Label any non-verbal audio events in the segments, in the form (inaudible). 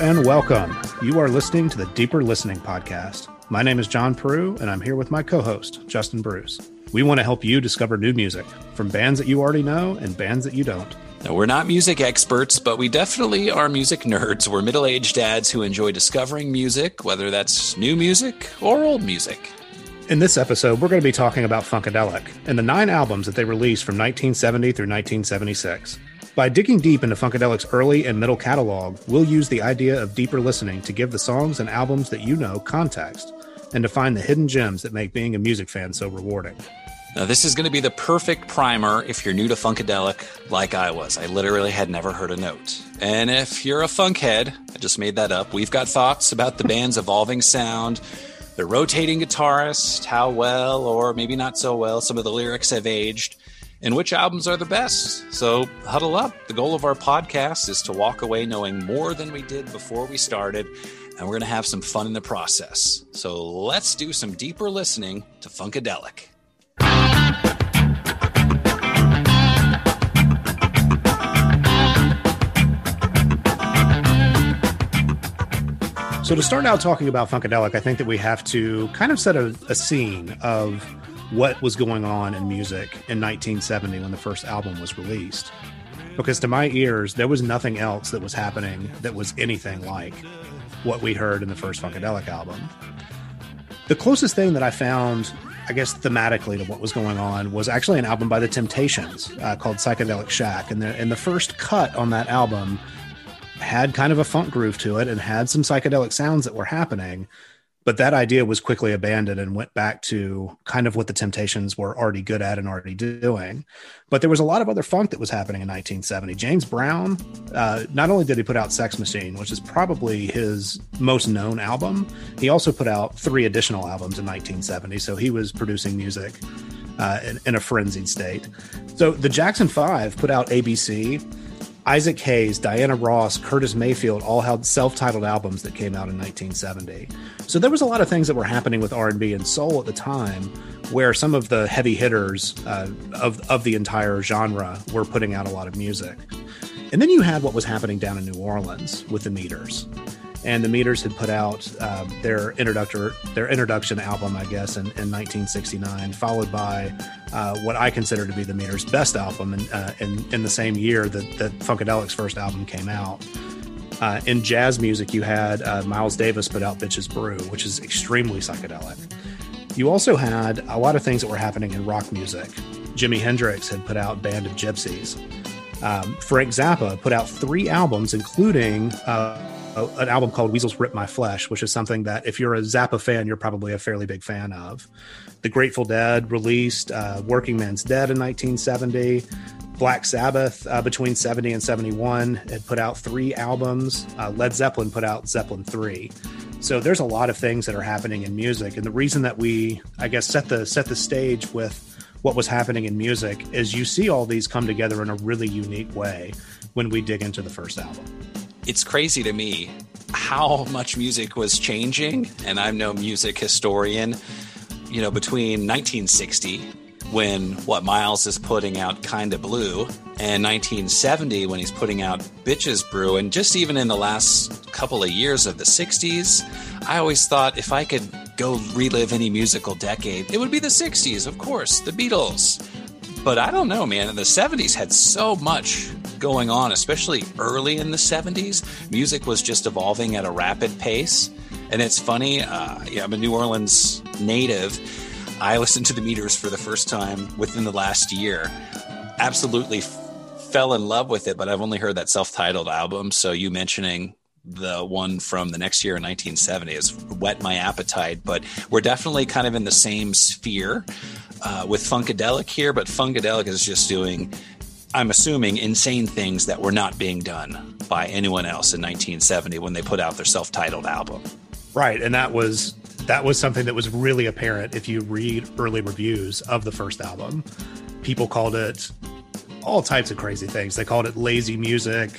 And welcome. You are listening to the Deeper Listening Podcast. My name is John Peru, and I'm here with my co host, Justin Bruce. We want to help you discover new music from bands that you already know and bands that you don't. Now, we're not music experts, but we definitely are music nerds. We're middle aged dads who enjoy discovering music, whether that's new music or old music. In this episode, we're going to be talking about Funkadelic and the nine albums that they released from 1970 through 1976. By digging deep into Funkadelic's early and middle catalog, we'll use the idea of deeper listening to give the songs and albums that you know context and to find the hidden gems that make being a music fan so rewarding. Now, this is going to be the perfect primer if you're new to Funkadelic, like I was. I literally had never heard a note. And if you're a funkhead, I just made that up, we've got thoughts about the band's evolving sound, the rotating guitarist, how well or maybe not so well some of the lyrics have aged, and which albums are the best. So huddle up. The goal of our podcast is to walk away knowing more than we did before we started, and we're going to have some fun in the process. So let's do some deeper listening to Funkadelic. So, to start out talking about Funkadelic, I think that we have to kind of set a, a scene of what was going on in music in 1970 when the first album was released. Because to my ears, there was nothing else that was happening that was anything like what we heard in the first Funkadelic album. The closest thing that I found, I guess, thematically to what was going on was actually an album by The Temptations uh, called Psychedelic Shack. And the, and the first cut on that album had kind of a funk groove to it and had some psychedelic sounds that were happening but that idea was quickly abandoned and went back to kind of what the Temptations were already good at and already doing. But there was a lot of other funk that was happening in 1970. James Brown, uh, not only did he put out Sex Machine, which is probably his most known album, he also put out three additional albums in 1970. So he was producing music uh, in, in a frenzied state. So the Jackson Five put out ABC Isaac Hayes, Diana Ross, Curtis Mayfield all had self-titled albums that came out in 1970. So there was a lot of things that were happening with R&B and soul at the time where some of the heavy hitters uh, of of the entire genre were putting out a lot of music. And then you had what was happening down in New Orleans with the Meters and the Meters had put out uh, their introductor their introduction album, I guess, in, in 1969, followed by uh, what I consider to be the Meters' best album, in, uh, in, in the same year that, that Funkadelic's first album came out. Uh, in jazz music, you had uh, Miles Davis put out "Bitches Brew," which is extremely psychedelic. You also had a lot of things that were happening in rock music. Jimi Hendrix had put out "Band of Gypsys." Um, Frank Zappa put out three albums, including uh, an album called Weasels Rip My Flesh, which is something that if you're a Zappa fan, you're probably a fairly big fan of. The Grateful Dead released uh, Working Man's Dead in 1970. Black Sabbath uh, between 70 and 71 had put out three albums. Uh, Led Zeppelin put out Zeppelin 3. So there's a lot of things that are happening in music. And the reason that we, I guess, set the set the stage with what was happening in music is you see all these come together in a really unique way when we dig into the first album it's crazy to me how much music was changing, and I'm no music historian. You know, between 1960, when what Miles is putting out Kind of Blue, and 1970, when he's putting out Bitches Brew, and just even in the last couple of years of the 60s, I always thought if I could go relive any musical decade, it would be the 60s, of course, the Beatles. But I don't know, man. The 70s had so much going on, especially early in the 70s. Music was just evolving at a rapid pace. And it's funny, uh, yeah, I'm a New Orleans native. I listened to the meters for the first time within the last year. Absolutely f- fell in love with it, but I've only heard that self titled album. So you mentioning the one from the next year in 1970 has whet my appetite, but we're definitely kind of in the same sphere. Uh, with Funkadelic here, but Funkadelic is just doing I'm assuming, insane things that were not being done by anyone else in 1970 when they put out their self-titled album. Right, and that was that was something that was really apparent if you read early reviews of the first album. People called it all types of crazy things. They called it lazy music.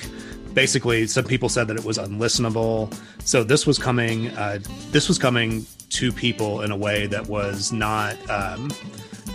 Basically, some people said that it was unlistenable. So this was coming. Uh, this was coming to people in a way that was not. Um,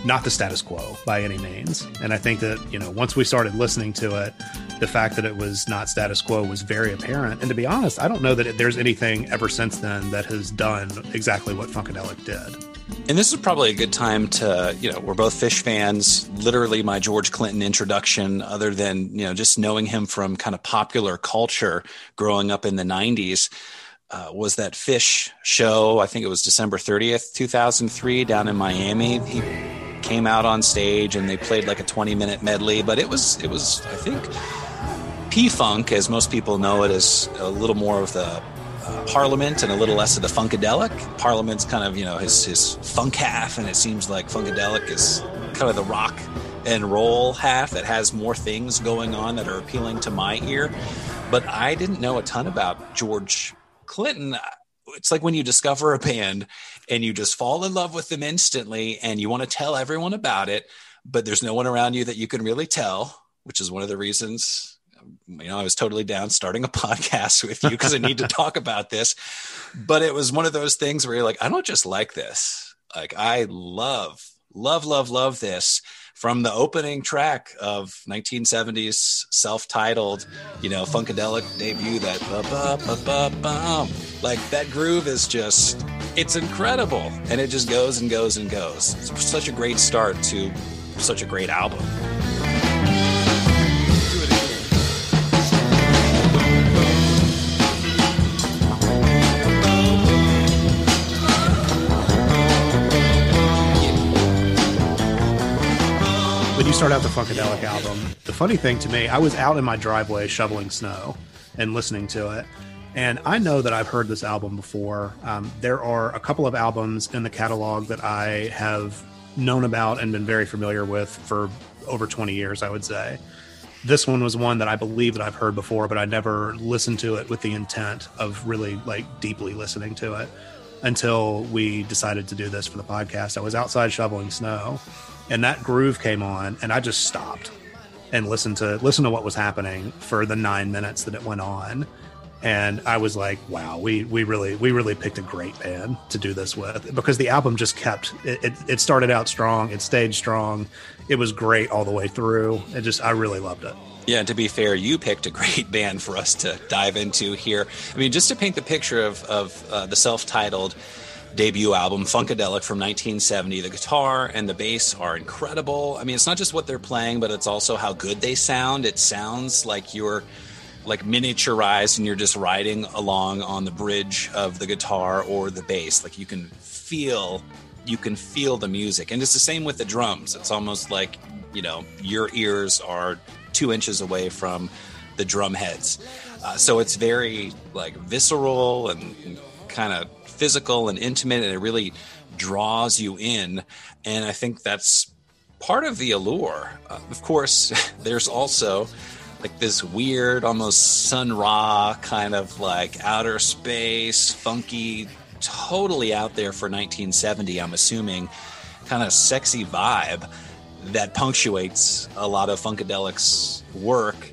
not the status quo by any means. And I think that, you know, once we started listening to it, the fact that it was not status quo was very apparent. And to be honest, I don't know that there's anything ever since then that has done exactly what Funkadelic did. And this is probably a good time to, you know, we're both Phish fans. Literally, my George Clinton introduction, other than, you know, just knowing him from kind of popular culture growing up in the 90s, uh, was that Phish show. I think it was December 30th, 2003, down in Miami. He came out on stage and they played like a 20 minute medley, but it was, it was, I think, P Funk, as most people know it, is a little more of the Parliament and a little less of the Funkadelic. Parliament's kind of, you know, his, his funk half, and it seems like Funkadelic is kind of the rock and roll half that has more things going on that are appealing to my ear. But I didn't know a ton about George Clinton. It's like when you discover a band and you just fall in love with them instantly and you want to tell everyone about it, but there's no one around you that you can really tell, which is one of the reasons you know, I was totally down starting a (laughs) podcast with you because I need to (laughs) talk about this. But it was one of those things where you're like, I don't just like this. Like, I love, love, love, love this from the opening track of 1970s self-titled, you know, funkadelic debut. That like that groove is just, it's incredible, and it just goes and goes and goes. It's such a great start to such a great album. Start out the Funkadelic album, the funny thing to me, I was out in my driveway shoveling snow and listening to it. And I know that I've heard this album before. Um, there are a couple of albums in the catalog that I have known about and been very familiar with for over 20 years, I would say. This one was one that I believe that I've heard before, but I never listened to it with the intent of really like deeply listening to it until we decided to do this for the podcast. I was outside shoveling snow and that groove came on and i just stopped and listened to listen to what was happening for the nine minutes that it went on. And i was like wow we we really we really picked a great band to do this with because the album just kept it, it, it started out strong it stayed strong it was great all the way through. It just i really loved it. Yeah, and to be fair, you picked a great (laughs) band for us to dive into here. I mean, just to paint the picture of, of uh, the self titled debut album, Funkadelic from 1970. The guitar and the bass are incredible. I mean, it's not just what they're playing, but it's also how good they sound. It sounds like you're like miniaturized and you're just riding along on the bridge of the guitar or the bass. Like you can feel you can feel the music. And it's the same with the drums. It's almost like, you know, your ears are two inches away from the drum heads. Uh, so it's very like visceral and, and kind of physical and intimate, and it really draws you in. And I think that's part of the allure. Uh, of course, (laughs) there's also like this weird, almost Sun Ra kind of like outer space, funky, totally out there for 1970, I'm assuming, kind of sexy vibe that punctuates a lot of Funkadelic's work.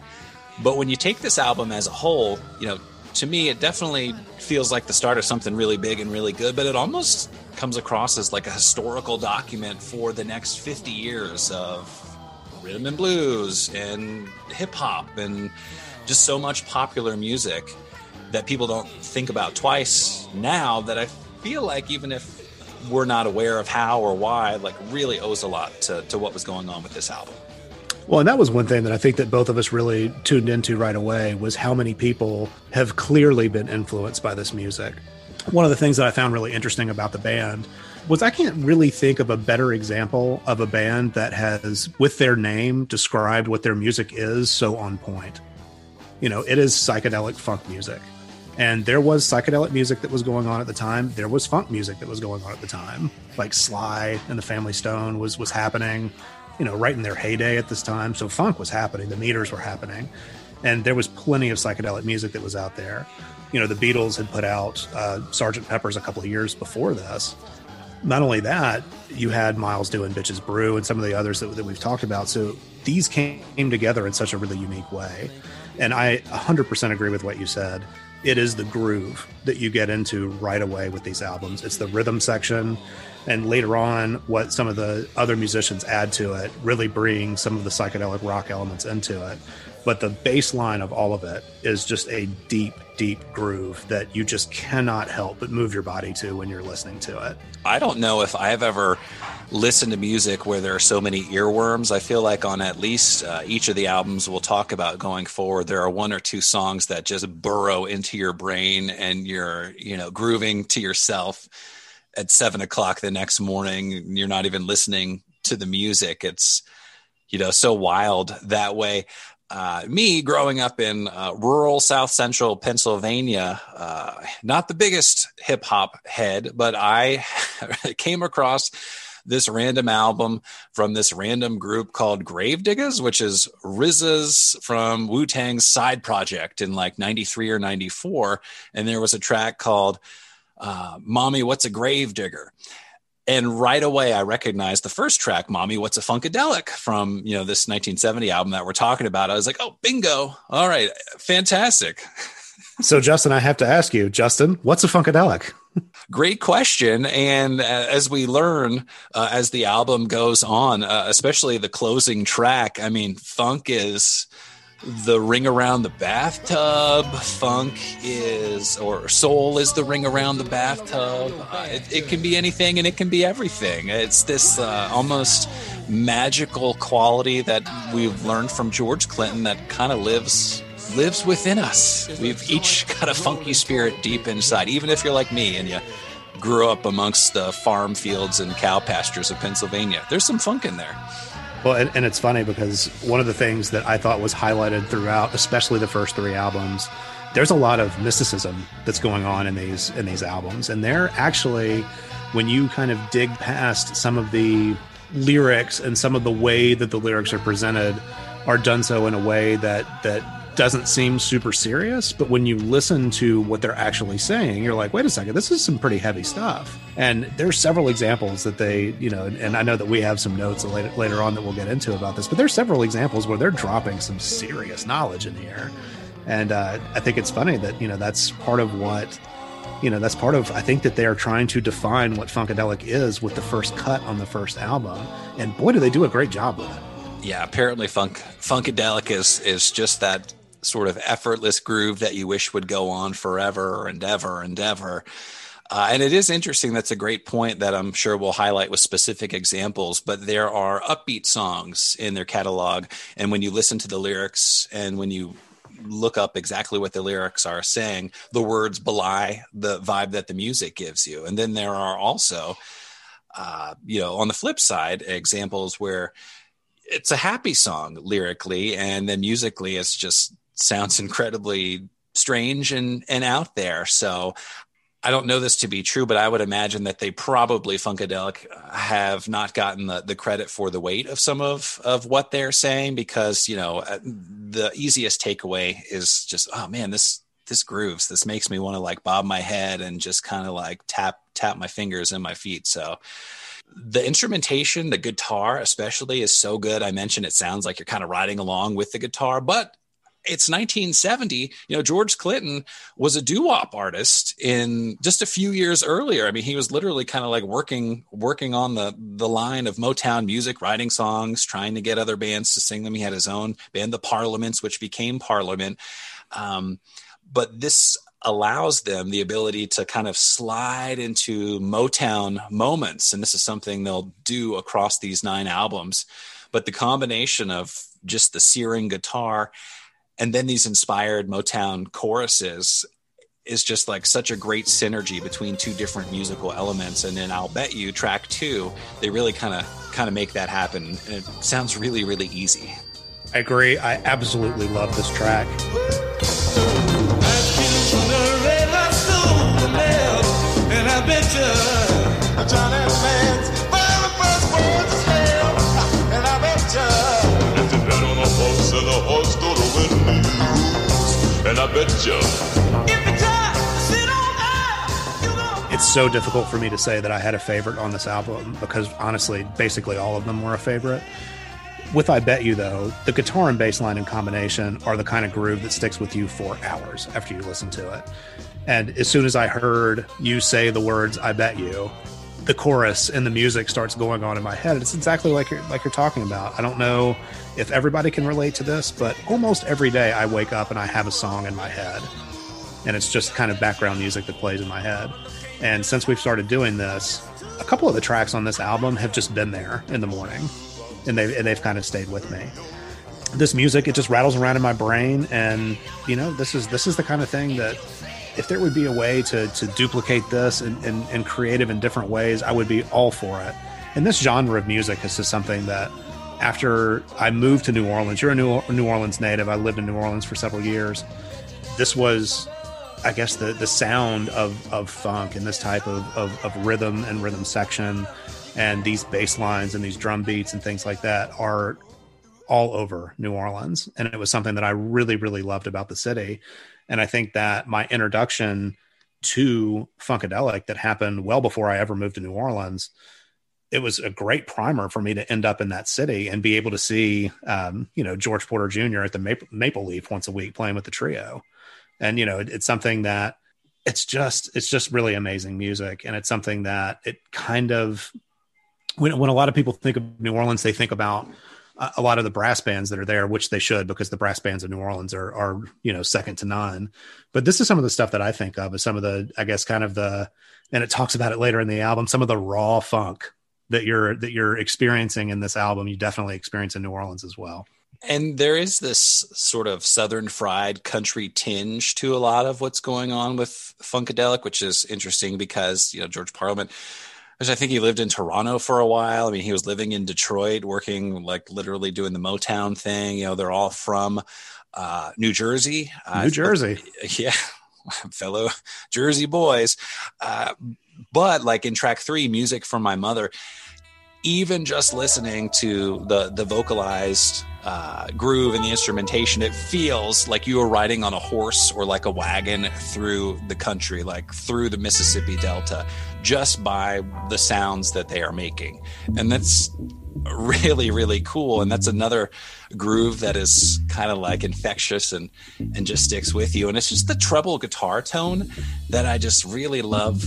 But when you take this album as a whole, you know, to me, it definitely feels like the start of something really big and really good, but it almost comes across as like a historical document for the next 50 years of rhythm and blues and hip hop and just so much popular music that people don't think about twice now that I feel like even if we're not aware of how or why, like really owes a lot to, to what was going on with this album. Well, and that was one thing that I think that both of us really tuned into right away was how many people have clearly been influenced by this music. One of the things that I found really interesting about the band was I can't really think of a better example of a band that has, with their name, described what their music is so on point. You know, it is psychedelic funk music. And there was psychedelic music that was going on at the time. There was funk music that was going on at the time. Like Sly and the Family Stone was was happening you know, right in their heyday at this time. So funk was happening, the meters were happening, and there was plenty of psychedelic music that was out there. You know, the Beatles had put out uh, Sergeant Pepper's a couple of years before this. Not only that, you had Miles doing Bitches Brew and some of the others that, that we've talked about. So these came together in such a really unique way. And I 100% agree with what you said. It is the groove that you get into right away with these albums. It's the rhythm section and later on what some of the other musicians add to it really bring some of the psychedelic rock elements into it but the baseline of all of it is just a deep deep groove that you just cannot help but move your body to when you're listening to it. I don't know if i've ever listened to music where there are so many earworms. I feel like on at least uh, each of the albums we'll talk about going forward there are one or two songs that just burrow into your brain and you're you know grooving to yourself at seven o'clock the next morning. You're not even listening to the music. It's you know so wild that way uh, me growing up in uh, rural South Central Pennsylvania, uh, not the biggest hip hop head, but I (laughs) came across this random album from this random group called Gravediggaz, which is RZA's from Wu Tang's side project in like 93 or 94. And there was a track called uh, Mommy, What's a Gravedigger? And right away I recognized the first track, "Mommy, What's a Funkadelic" from you know this 1970 album that we're talking about. I was like, "Oh, bingo! All right, fantastic." so, Justin, I have to ask you, Justin, what's a Funkadelic? Great question. And uh, as we learn uh, as the album goes on, uh, especially the closing track, I mean, funk is the ring around the bathtub. Funk is, or soul is the ring around the bathtub. Uh, it, it, can be anything and it can be everything. It's this uh, almost magical quality that we've learned from George Clinton that kind of lives lives within us. We've each got a funky spirit deep inside. Even if you're like me and you grew up amongst the farm fields and cow pastures of Pennsylvania, there's some funk in there. Well, and, and, it's funny because one of the things that I thought was highlighted throughout, especially the first three albums, there's a lot of mysticism that's going on in these in these albums, and they're actually, when you kind of dig past some of the lyrics and some of the way that the lyrics are presented, are done so in a way that that doesn't seem super serious, but when you listen to what they're actually saying, you're like, wait a second, this is some pretty heavy stuff. And there's several examples that they, you know, and I know that we have some notes later, later on that we'll get into about this, but there's several examples where they're dropping some serious knowledge in here. And uh, I think it's funny that, you know, that's part of what, you know, that's part of, I think that they are trying to define what Funkadelic is with the first cut on the first album. And boy, do they do a great job with it yeah apparently funk funkadelic is is just that sort of effortless groove that you wish would go on forever and ever and ever. Uh, and it is interesting. That's a great point that I'm sure we'll highlight with specific examples. But there are upbeat songs in their catalog. And when you listen to the lyrics and when you look up exactly what the lyrics are saying, the words belie the vibe that the music gives you. And then there are also, uh, you know, on the flip side, examples where it's a happy song lyrically and then musically it's just sounds incredibly strange and and out there. So I don't know this to be true, but I would imagine that they probably Funkadelic have not gotten the, the credit for the weight of some of, of what they're saying because, you know, uh, the easiest takeaway is just, oh man, this, this grooves. This makes me want to like bob my head and just kind of like tap, tap my fingers and my feet. So the instrumentation, the guitar especially is so good. I mentioned it sounds like you're kind of riding along with the guitar, but it's 1970. You know, George Clinton was a doo-wop artist in just a few years earlier. I mean, he was literally kind of like working working on the the line of Motown music, writing songs, trying to get other bands to sing them. He had his own band, the Parliaments, which became Parliament. Um, but this allows them the ability to kind of slide into Motown moments, and this is something they'll do across these nine albums. But the combination of just the searing guitar and then these inspired Motown choruses is just like such a great synergy between two different musical elements. And then i'll bet you track two they really kind of kind of make that happen. And it sounds really really easy. I agree. I absolutely love this track and I bet you. It's so difficult for me to say that I had a favorite on this album because honestly, basically all of them were a favorite. With I Bet You, though, the guitar and bass line in combination are the kind of groove that sticks with you for hours after you listen to it. And as soon as I heard you say the words I Bet You, the chorus and the music starts going on in my head. It's exactly like you're like you're talking about. I don't know if everybody can relate to this, but almost every day I wake up and I have a song in my head, and it's just kind of background music that plays in my head. And since we've started doing this, a couple of the tracks on this album have just been there in the morning, and they and they've kind of stayed with me. This music it just rattles around in my brain, and you know this is this is the kind of thing that if there would be a way to to duplicate this in, in, in creative and different ways, I would be all for it. And this genre of music is just something that after I moved to New Orleans, you're a New, New Orleans native. I lived in New Orleans for several years. This was I guess the the sound of of funk and this type of, of, of rhythm and rhythm section and these bass lines and these drum beats and things like that are all over New Orleans. And it was something that I really, really loved about the city. And I think that my introduction to Funkadelic that happened well before I ever moved to New Orleans, it was a great primer for me to end up in that city and be able to see, um, you know, George Porter Jr. at the Maple, Maple Leaf once a week playing with the trio and you know it, it's something that it's just it's just really amazing music and it's something that it kind of when, when a lot of people think of new orleans they think about a lot of the brass bands that are there which they should because the brass bands of new orleans are are you know second to none. But this is some of the stuff that i think of as some of the i guess kind of the and it talks about it later in the album some of the raw funk that you're that you're experiencing in this album you definitely experience in new orleans as well. And there is this sort of southern fried country tinge to a lot of what's going on with Funkadelic, which is interesting because, you know, George Parliament, which I think he lived in Toronto for a while. I mean, he was living in Detroit, working like literally doing the Motown thing. You know, they're all from uh, New Jersey. New uh, Jersey. (laughs) Yeah. Fellow Jersey boys. Uh, but like in track three, music from my mother, even just listening to the the vocalized uh, groove and the instrumentation, it feels like you are riding on a horse or like a wagon through the country, like through the Mississippi Delta, just by the sounds that they are making. And that's really really cool. And that's another groove that is kind of like infectious and and just sticks with you. And it's just the treble guitar tone that i just really love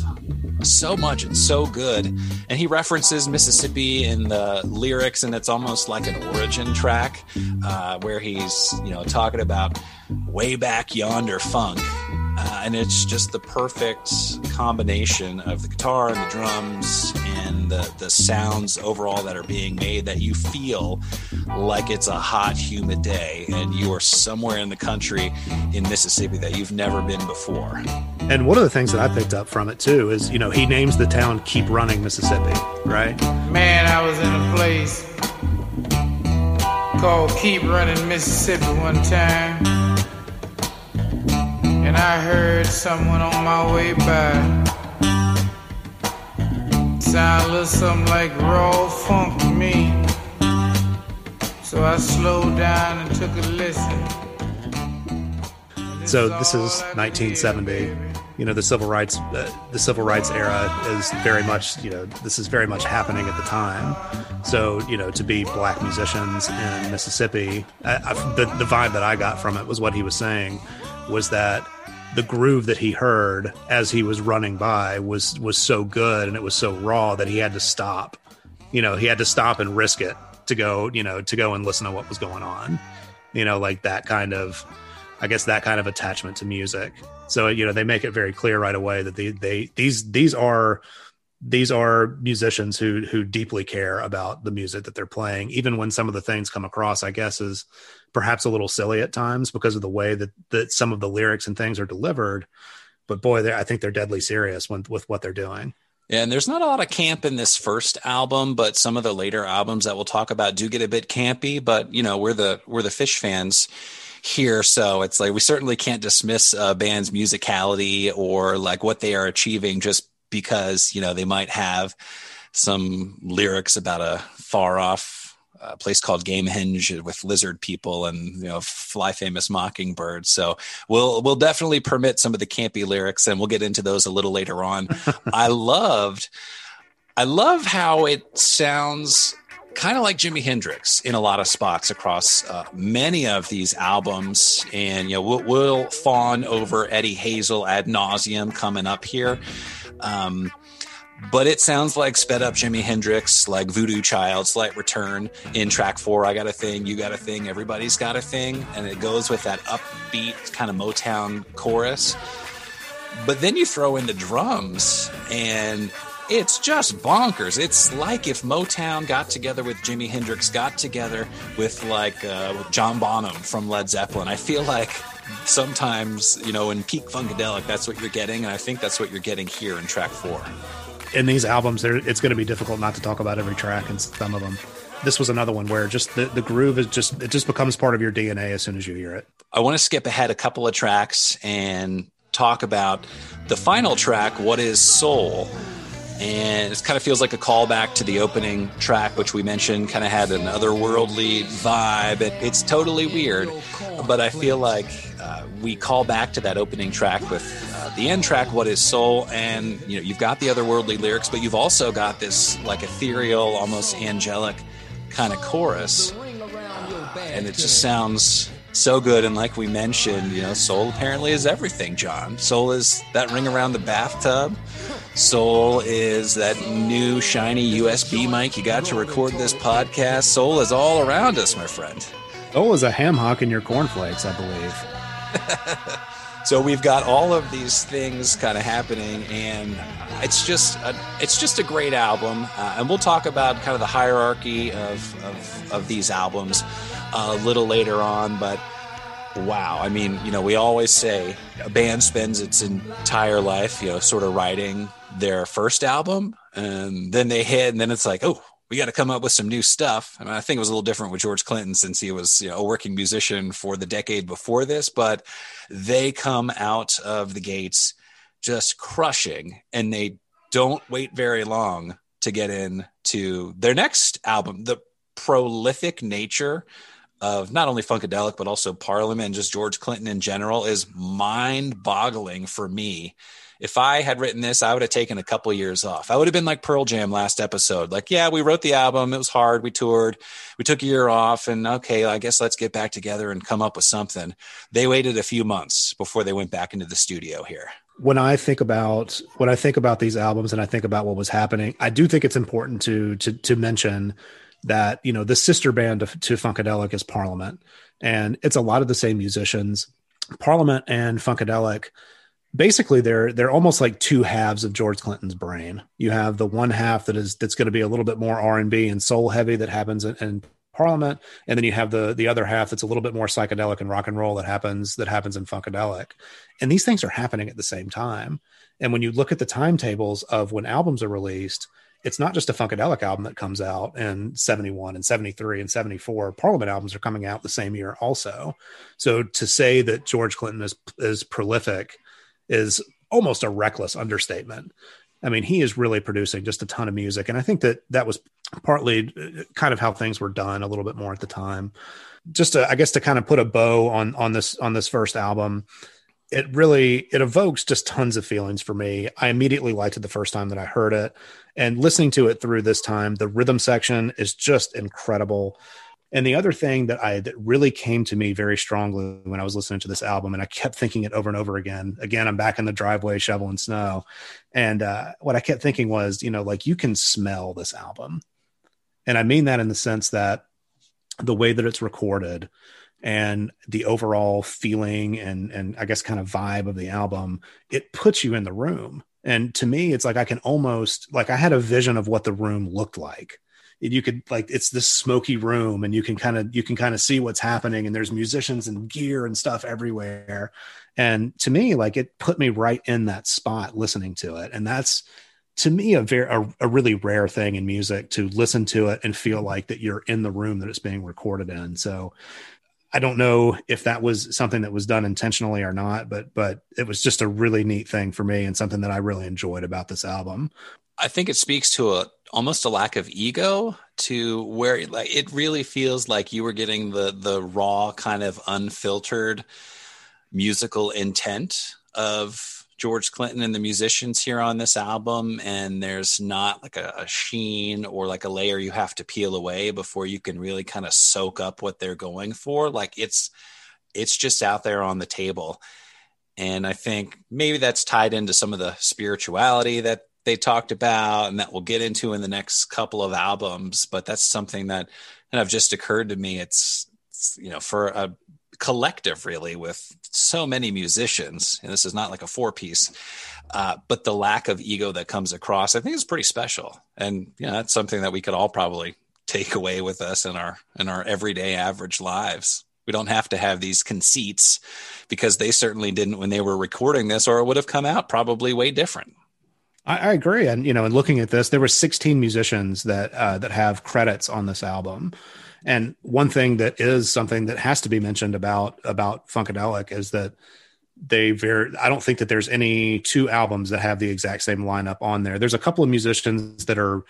so much. And so good. And he references mississippi in the lyrics and it's almost like an origin track uh, where he's you know talking about way back yonder funk uh, and it's just the perfect combination of the guitar and the drums and the, the sounds overall that are being made that you feel like it's a hot, humid day and you are somewhere in the country in Mississippi that you've never been before. And one of the things that I picked up from it too is, you know, he names the town Keep Running, Mississippi, right? Man, I was in a place called Keep Running, Mississippi one time and I heard someone on my way by. Sound a little something like raw funk to me. So I slowed down and took a listen. So this is 1970. You know, the civil rights uh, the civil rights era is very much you know this is very much happening at the time. So you know, to be black musicians in Mississippi, I, I, the the vibe that I got from it was what he was saying was that the groove that he heard as he was running by was was so good and it was so raw that he had to stop. You know, he had to stop and risk it to go, you know, to go and listen to what was going on. You know, like that kind of I guess that kind of attachment to music. So, you know, they make it very clear right away that they they these these are these are musicians who who deeply care about the music that they're playing even when some of the things come across i guess is perhaps a little silly at times because of the way that that some of the lyrics and things are delivered but boy i think they're deadly serious with, with what they're doing yeah, and there's not a lot of camp in this first album, but some of the later albums that we'll talk about do get a bit campy. But you know, we're the we're the Phish fans here, so it's like we certainly can't dismiss a band's musicality or like what they are achieving just because you know they might have some lyrics about a far off uh, place called Gamehenge with lizard people and you know fly famous mockingbird. So we'll we'll definitely permit some of the campy lyrics, and we'll get into those a little later on. (laughs) I loved, I love how it sounds kind of like Jimi Hendrix in a lot of spots across uh, many of these albums. And, you know, we'll, we'll, fawn over Eddie Hazel ad nauseum coming up here. Um, but it sounds like sped up Jimi Hendrix, like Voodoo Child, Slight Return in track four. I got a thing, you got a thing, everybody's got a thing. And it goes with that upbeat kind of Motown chorus. But then you throw in the drums and it's just bonkers. It's like if Motown got together with Jimi Hendrix, got together with like uh, John Bonham from Led Zeppelin. I feel like sometimes, you know, in peak funkadelic, that's what you're getting, and I think that's what you're getting here in track four in these albums, there it's going to be difficult not to talk about every track and some of them. This was another one where just the, the groove is just it just becomes part of your DNA as soon as you hear it. I want to skip ahead a couple of tracks and talk about the final track, What is Soul? And it kind of feels like a callback to the opening track, which we mentioned kind of had an otherworldly vibe. It, it's totally weird, but I feel like uh, we call back to that opening track with uh, the end track, "What Is Soul," and you know you've got the otherworldly lyrics, but you've also got this like ethereal, almost angelic kind of chorus, uh, and it just sounds so good. And like we mentioned, you know, soul apparently is everything. John, soul is that ring around the bathtub. Soul is that new shiny USB mic you got to record this podcast. Soul is all around us, my friend. Soul is a ham hock in your cornflakes, I believe. (laughs) so we've got all of these things kind of happening, and it's just a, it's just a great album. Uh, and we'll talk about kind of the hierarchy of of, of these albums uh, a little later on, but. Wow. I mean, you know, we always say a band spends its entire life, you know, sort of writing their first album and then they hit and then it's like, oh, we got to come up with some new stuff. I mean, I think it was a little different with George Clinton since he was you know, a working musician for the decade before this, but they come out of the gates just crushing and they don't wait very long to get into their next album. The prolific nature of not only Funkadelic, but also Parliament and just George Clinton in general is mind boggling for me if I had written this, I would have taken a couple years off. I would have been like Pearl Jam last episode. Like, yeah, we wrote the album. It was hard. We toured. We took a year off and okay, I guess let's get back together and come up with something. They waited a few months before they went back into the studio here. When I think about when I think about these albums and I think about what was happening, I do think it's important to to to mention that, you know, the sister band to, to Funkadelic is Parliament. And it's a lot of the same musicians. Parliament and Funkadelic basically they're they're almost like two halves of George Clinton's brain. You have the one half that is that's going to be a little bit more R and B and soul heavy that happens in, in, Parliament, and then you have the the other half that's a little bit more psychedelic and rock and roll that happens that happens in Funkadelic. And these things are happening at the same time. And when you look at the timetables of when albums are released, it's not just a Funkadelic album that comes out in 71 and 73 and 74. Parliament albums are coming out the same year also. So to say that George Clinton is is prolific is almost a reckless understatement. I mean, he is really producing just a ton of music. And I think that that was partly uh, kind of how things were done a little bit more at the time. Just to, I guess to kind of put a bow on on this on this first album, it really it evokes just tons of feelings for me. I immediately liked it the first time that I heard it. And listening to it through this time, the rhythm section is just incredible. And the other thing that I that really came to me very strongly when I was listening to this album, and I kept thinking it over and over again. Again, I'm back in the driveway shoveling snow, and uh, what I kept thinking was, you know, like you can smell this album, and I mean that in the sense that the way that it's recorded and the overall feeling and and I guess kind of vibe of the album, it puts you in the room. And to me, it's like I can almost like I had a vision of what the room looked like you could like it's this smoky room and you can kind of you can kind of see what's happening and there's musicians and gear and stuff everywhere. And to me like it put me right in that spot listening to it. And that's to me a very a, a, really rare thing in music to listen to it and feel like that you're in the room that it's being recorded in. So i don't know if that was something that was done intentionally or not but but it was just a really neat thing for me and something that i really enjoyed about this album. I think it speaks to a almost a lack of ego to where like it really feels like you were getting the the raw kind of unfiltered musical intent of George Clinton and the musicians here on this album and there's not like a, a, sheen or like a layer you have to peel away before you can really kind of soak up what they're going for. Like it's it's just out there on the table. And I think maybe that's tied into some of the spirituality that they talked about and that we'll get into in the next couple of albums. But that's something that kind of just occurred to me. It's, it's you know, for a collective really with so many musicians, and this is not like a four piece, uh, but the lack of ego that comes across, I think is pretty special. And, you know, that's something that we could all probably take away with us in our in our everyday average lives. We don't have to have these conceits because they certainly didn't when they were recording this, or it would have come out probably way different. I, I agree, and you know, in looking at this, there were 16 musicians that uh, that have credits on this album. And one thing that is something that has to be mentioned about about Funkadelic is that they very I don't think that there's any two albums that have the exact same lineup on there. There's a couple of musicians that are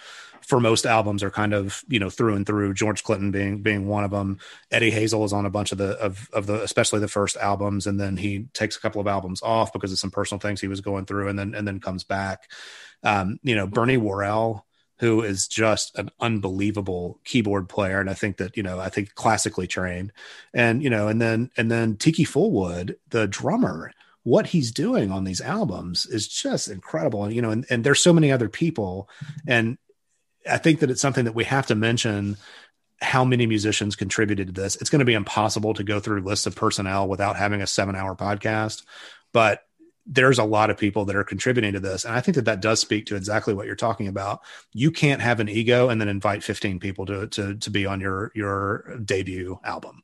for most albums are kind of you know through and through. George Clinton being being one of them. Eddie Hazel is on a bunch of the of of the especially the first albums, and then he takes a couple of albums off because of some personal things he was going through, and then and then comes back. Um, you know, Bernie Worrell, who is just an unbelievable keyboard player, and I think that you know I think classically trained, and you know, and then and then Tiki Fulwood, the drummer what he's doing on these albums is just incredible and you know and, and there's so many other people and I think that it's something that we have to mention how many musicians contributed to this. It's going to be impossible to go through lists of personnel without having a seven hour podcast, but there's a lot of people that are contributing to this. And I think that that does speak to exactly what you're talking about. You can't have an ego and then invite 15 people to, to, to be on your, your debut album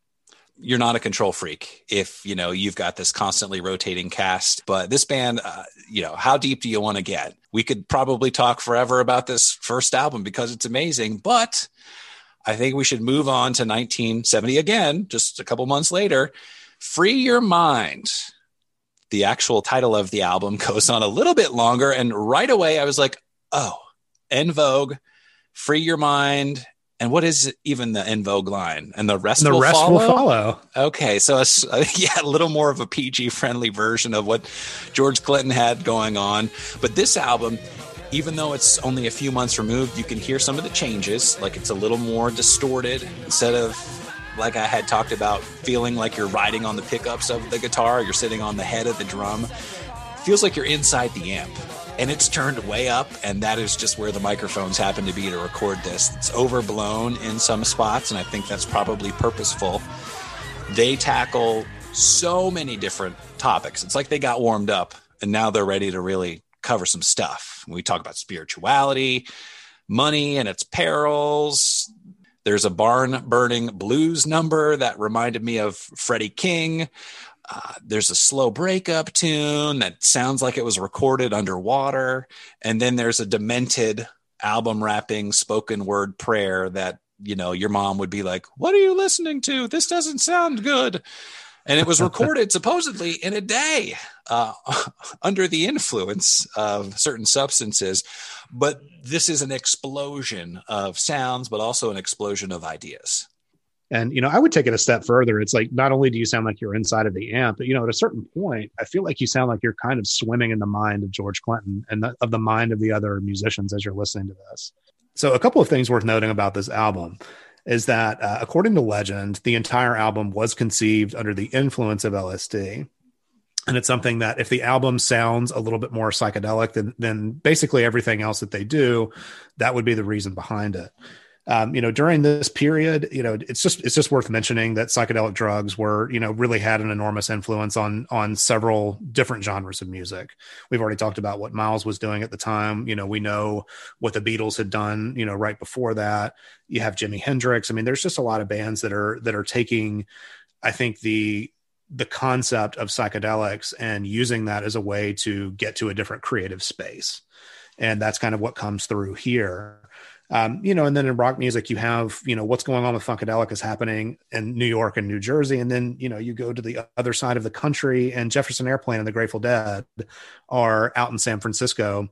you're not a control freak if you know you've got this constantly rotating cast but this band uh, you know how deep do you want to get? We could probably talk forever about this first album because it's amazing but i think we should move on to 1970 again just a couple months later. Free your mind. The actual title of the album (laughs) goes on a little bit longer and right away i was like oh en vogue free your mind and what is even the En Vogue line? And the rest, and the will, rest follow? will follow. Okay, so it's, uh, (laughs) yeah, a little more of a PG friendly version of what George Clinton had going on. But this album, even though it's only a few months removed, you can hear some of the changes. Like it's a little more distorted instead of like I had talked about, feeling like you're riding on the pickups of the guitar, you're sitting on the head of the drum. Feels like you're inside the amp and it's turned way up and that is just where the microphones happen to be to record this. It's overblown in some spots and i think that's probably purposeful. They tackle so many different topics. It's like they got warmed up and now they're ready to really cover some stuff. We talk about spirituality money and its perils. There's a barn burning blues number that reminded me of freddie king uh, there's a slow breakup tune that sounds like it was recorded underwater. And then there's a demented album wrapping spoken word prayer that, you know, your mom would be like, What are you listening to? This doesn't sound good. And it was recorded (laughs) supposedly in a day uh, (laughs) under the influence of certain substances. But this is an explosion of sounds, but also an explosion of ideas. And you know, I would take it a step further. It's like not only do you sound like you're inside of the amp, but you know, at a certain point, I feel like you sound like you're kind of swimming in the mind of George Clinton and the, of the mind of the other musicians as you're listening to this. So, a couple of things worth noting about this album is that, uh, according to legend, the entire album was conceived under the influence of LSD. And it's something that if the album sounds a little bit more psychedelic than, than basically everything else that they do, that would be the reason behind it um, you know, during this period, you know, it's just it's just worth mentioning that psychedelic drugs were, you know, really had an enormous influence on on several different genres of music. We've already talked about what Miles was doing at the time. You know, we know what the Beatles had done. You know, right before that, you have Jimi Hendrix. I mean, there's just a lot of bands that are that are taking, I think the the concept of psychedelics and using that as a way to get to a different creative space and that's kind of what comes through here um, you know, and then in rock music, you have, you know, what's going on with Funkadelic is happening in New York and New Jersey. And then, you know, you go to the other side of the country and Jefferson Airplane and the Grateful Dead are out in San Francisco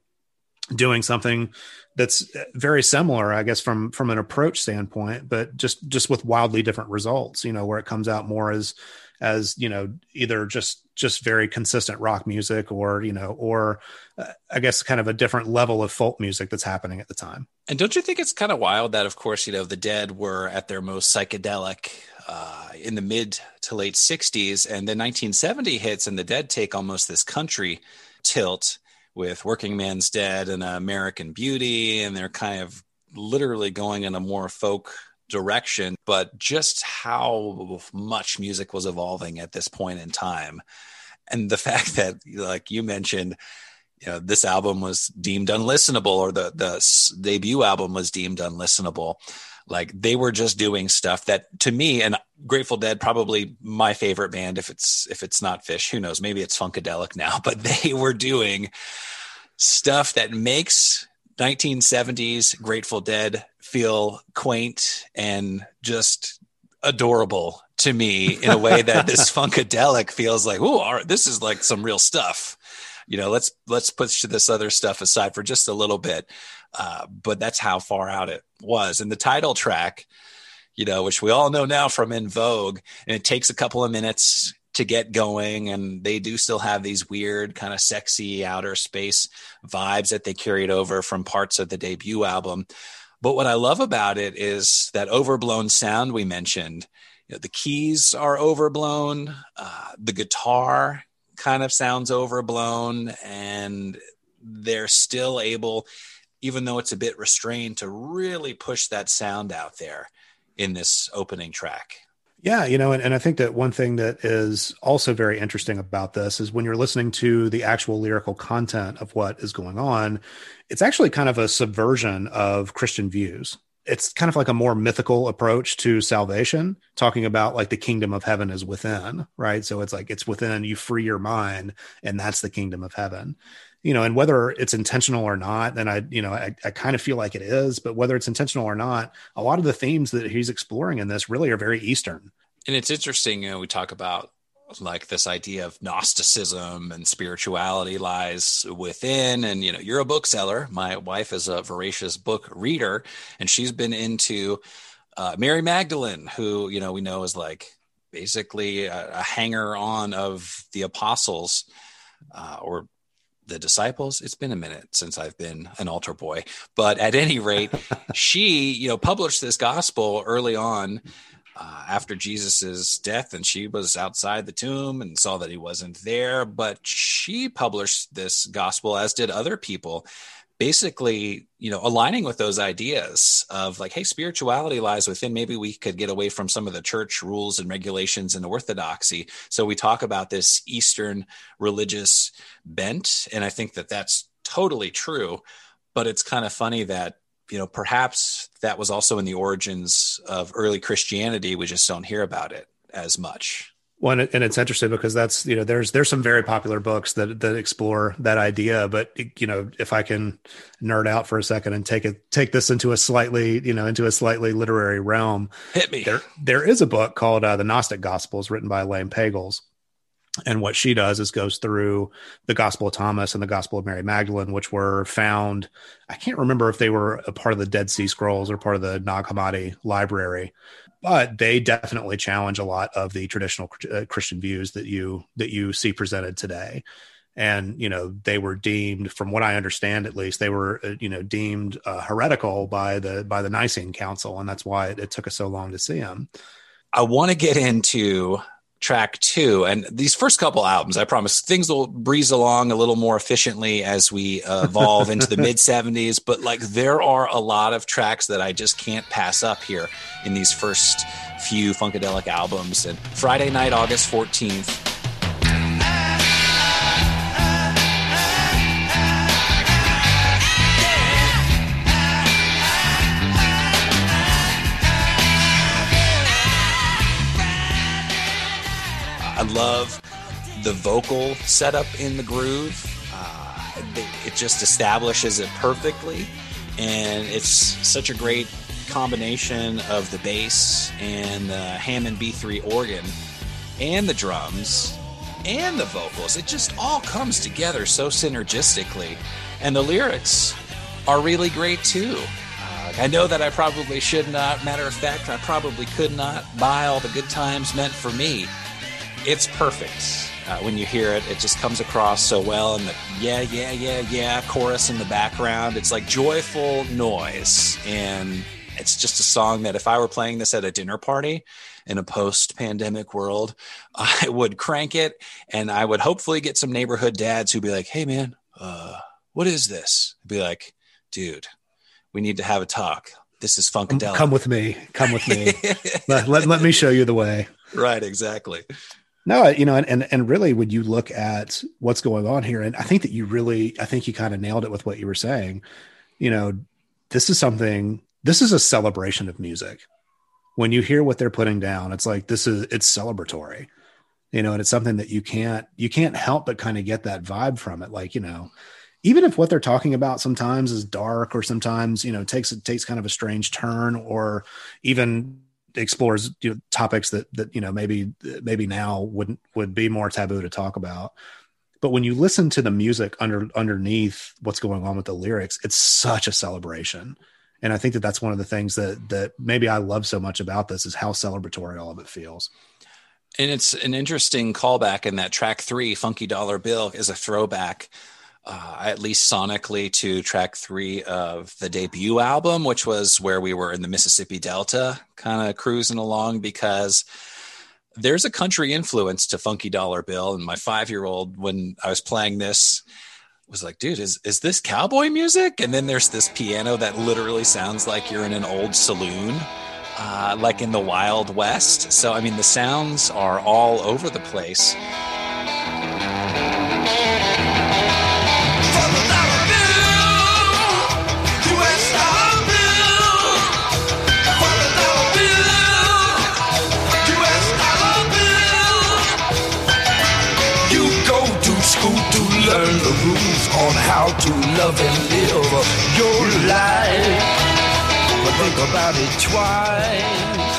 doing something that's very similar, I guess, from from an approach standpoint, but just just with wildly different results. You know, where it comes out more as as you know either just just very consistent rock music or you know or uh, i guess kind of a different level of folk music that's happening at the time. And don't you think it's kind of wild that of course you know the dead were at their most psychedelic uh, in the mid to late 60s and then 1970 hits and the dead take almost this country tilt with Working Man's Dead and American Beauty, and they're kind of literally going in a more folk direction, but just how much music was evolving at this point in time. And the (laughs) fact that, like you mentioned, you know, this album was deemed unlistenable or the, the debut album was deemed unlistenable. Like they were just doing stuff that to me and Grateful Dead, probably my favorite band. If it's, if it's not Phish, who knows, maybe it's Funkadelic now, (laughs) but they were doing stuff that makes 1970s Grateful Dead feel quaint and just adorable to me in a way that this (laughs) funkadelic feels like oh this is like some real stuff. You know let's let's push this other stuff aside for just a little bit. Uh, but that's how far out it was. And the title track you know which we all know now from En Vogue and it takes a couple of minutes to get going and they do still have these weird kind of sexy outer space vibes that they carried over from parts of the debut album. But what i love about it is that overblown sound we mentioned. You know, the keys are overblown uh, the guitar kind of sounds overblown and they're still able even though it's a bit restrained to really push that sound out there in this opening track yeah, you know, and, and I think that one thing that is also very interesting about this is when you're listening to the actual lyrical content of what is going on, it's actually kind of a subversion of Christian views. It's kind of like a more mythical approach to salvation, talking about like the kingdom of heaven is within, right? So it's like it's within, you free your mind, and that's the kingdom of heaven you know, and whether it's intentional or not, then I, you know, I, I kind of feel like it is, but whether it's intentional or not, a lot of the themes that he's exploring in this really are very Eastern. And it's interesting, you know, we talk about like this idea of Gnosticism and spirituality lies within. And, you know, you're a bookseller. My wife is a voracious book reader, and she's been into uh, Mary Magdalene, who, you know, we know is like basically a, a hanger on of the apostles. Uh, or the disciples. It's been a minute since i've been an altar boy but at any rate (laughs) she you know published this gospel early on uh, after jesus's death and she was outside the tomb and saw that he wasn't there but she published this gospel as did other people basically you know aligning with those ideas of like hey spirituality lies within. Maybe we could get away from some of the church rules and regulations and orthodoxy. So we talk about this eastern religious bent and i think that that's totally true. But it's kind of funny that you know perhaps that was also in the origins of early christianity. We just don't hear about it as much well, and it's interesting because that's you know there's there's some very popular books that that explore that idea, but you know if I can nerd out for a second and take it take this into a slightly you know into a slightly literary realm, hit me. There there is a book called uh, the Gnostic Gospels written by Elaine Pagels, and what she does is goes through the Gospel of Thomas and the Gospel of Mary Magdalene, which were found. I can't remember if they were a part of the Dead Sea Scrolls or part of the Nag Hammadi library, but they definitely challenge a lot of the traditional uh, Christian views that you that you see presented today. And you know they were deemed, from what I understand at least, they were uh, you know deemed uh, heretical by the by the Nicene Council, and that's why it, it took us so long to see them. I want to get into track two. And these first couple albums, I promise things will breeze along a little more efficiently as we evolve into the (laughs) mid 70s. But like there are a lot of tracks that I just can't pass up here in these first few Funkadelic albums. And Friday night, August 14th, I love the vocal setup in the groove. Uh, it just establishes it perfectly, and it's such a great combination of the bass and the Hammond B3 organ and the drums and the vocals. It just all comes together so synergistically, and the lyrics are really great too. Uh, I know that I probably should not. Matter of fact, I probably could not buy all the good times meant for me it's perfect. Uh, when you hear it, it just comes across so well. And the yeah, yeah, yeah, yeah chorus in the background, it's like joyful noise. And it's just a song that if I were playing this at a dinner party in a post pandemic world, (laughs) I would crank it and I would hopefully get some neighborhood dads who'd be like, hey, man, uh, what is this? I'd be like, dude, we need to have a talk. This is Funkadelic. Come with me. Come with me. (laughs) let, let, let me show you the way. Right, exactly. No, you know, and, and and really, when you look at what's going on here, and I think that you really, I think you kind of nailed it with what you were saying. You know, this is something. This is a celebration of music. When you hear what they're putting down, it's like this is it's celebratory. You know, and it's something that you can't you can't help but kind of get that vibe from it. Like you know, even if what they're talking about sometimes is dark or sometimes you know takes it takes kind of a strange turn or even explores you know, topics that that you know maybe maybe now wouldn't would be more taboo to talk about. But when you listen to the music under underneath what's going on with the lyrics it's such a celebration. And i think that that's one of the things that that maybe i love so much about this is how celebratory all of it feels. And it's an interesting callback in that track three funky dollar bill is a throwback uh, at least sonically to track three of the debut album, which was where we were in the Mississippi Delta, kind of cruising along because there's a country influence to Funky Dollar Bill. And my five year old, when I was playing this, was like, dude, is, is this cowboy music? And then there's this piano that literally sounds like you're in an old saloon. Uh, like in the Wild West. So, I mean, the sounds are all over the place. Love and live your life. But think about it twice.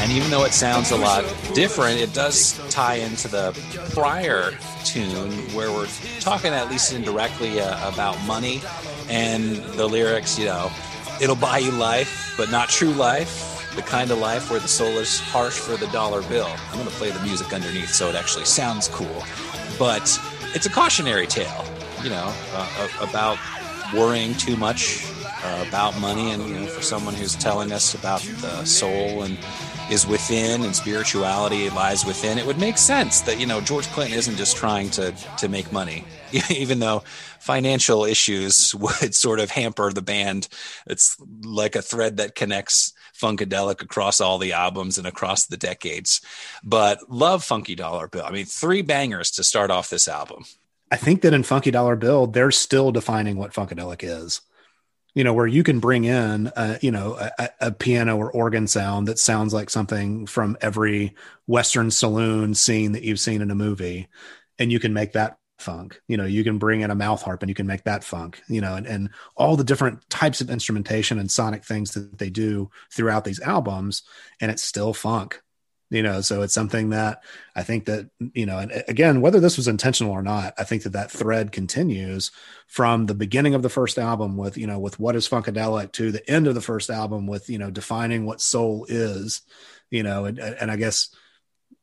And even though it sounds a lot different, it does tie into the prior tune where we're talking at least indirectly uh, about money and the lyrics, you know, it'll buy you life, but not true life. The kind of life where the soul is harsh for the dollar bill. I'm going to play the music underneath so it actually sounds cool. But it's a cautionary tale you know, uh, about worrying too much uh, about money, and you know, for someone who's telling us about the soul and is within and spirituality lies within, it would make sense that you know George Clinton isn't just trying to to make money, (laughs) even though financial issues (laughs) would sort of hamper the band. It's like a thread that connects Funkadelic across all the albums and across the decades. But love Funky Dollar Bill. I mean, three bangers to start off this album. I think that in Funky Dollar Bill, they're still defining what Funkadelic is. You know, where you can bring in, uh, you know, a, a, piano or organ sound that sounds like something from every Western saloon scene that you've seen in a movie, and you can make that funk. You know, you can bring in a mouth harp and you can make that funk. You know, and, and all the different types of instrumentation and sonic things that they do throughout these albums, and it's still funk you know so it's something that i think that you know and again whether this was intentional or not i think that that thread continues from the beginning of the first album with you know with what is funkadelic to the end of the first album with you know defining what soul is you know and, and i guess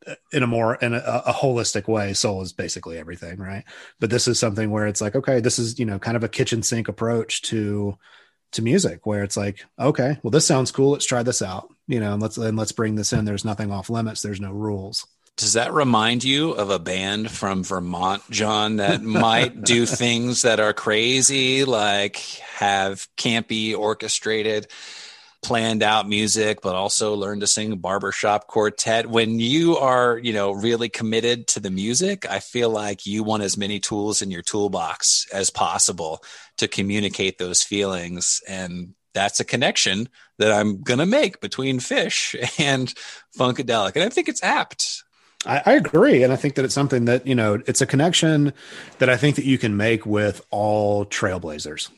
uh, in a more in a, a holistic way soul is basically everything right? But this is something where it's like okay this is you know kind of a kitchen sink approach to to music where it's like okay well this sounds cool. Let's try this out you know and let's and let's bring this in. There's nothing off limits. There's no rules. Does that remind you of a band from Vermont, John, that (laughs) might do things that are crazy, like have campy orchestrated planned out music, but also learn to sing barbershop quartet. When you are, you know, really committed to the music, I feel like you want as many tools in your toolbox as possible to communicate those feelings. And that's a connection that I'm going to make between Phish (laughs) and Funkadelic. And I think it's apt. I, I, agree. And I think that it's something that, you know, it's a connection that I think that you can make with all trailblazers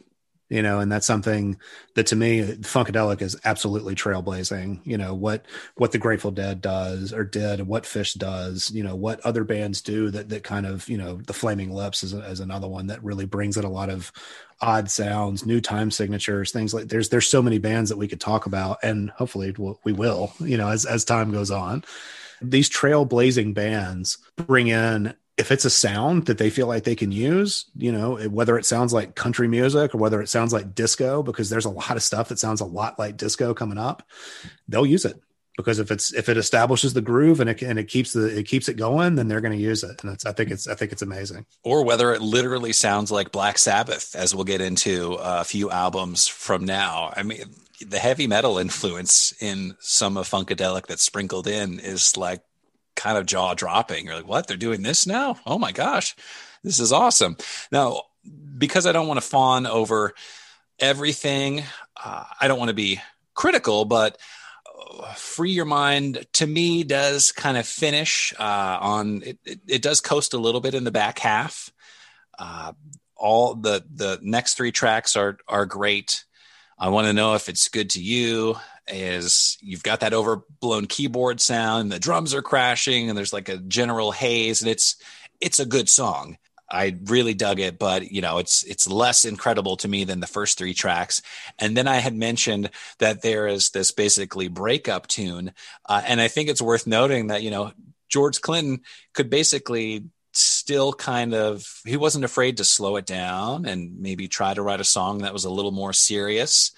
you know and that's something that to me funkadelic is absolutely trailblazing you know what what the grateful dead does or did what Phish does you know what other bands do that that kind of you know the flaming lips is, is another one that really brings in a lot of odd sounds new time signatures things like there's there's so many bands that we could talk about and hopefully we'll, we will you know as as time goes on. These trailblazing bands bring in if it's a sound that they feel like they can use, you know, whether it sounds like country music or whether it sounds like disco, because there's a lot of stuff that sounds a lot like disco coming up, they'll use it. because if it's if it establishes the groove and it and it keeps the it keeps it going, then they're going to use it, and it's I think it's I think it's amazing. Or whether it literally sounds like Black Sabbath, as we'll get into uh, a few albums from now. I mean, the heavy metal influence in some of Funkadelic that's sprinkled in is like kind of jaw dropping. You're like, what? They're doing this now? Oh my gosh, this is awesome. Now, because I don't want to fawn over everything, uh, I don't want to be critical, but free your mind to me does kind of finish uh, on it, it, it, does coast a little bit in the back half uh, all the the next three tracks are are great i want to know if it's good to you is you've got that overblown keyboard sound the drums are crashing and there's like a general haze and it's it's a good song I really dug it, but you know, it's it's less incredible to me than the first three tracks. And then I had mentioned that there is this basically breakup tune, uh, and I think it's worth noting that you know George Clinton could basically still kind of he wasn't afraid to slow it down and maybe try to write a song that was a little more serious.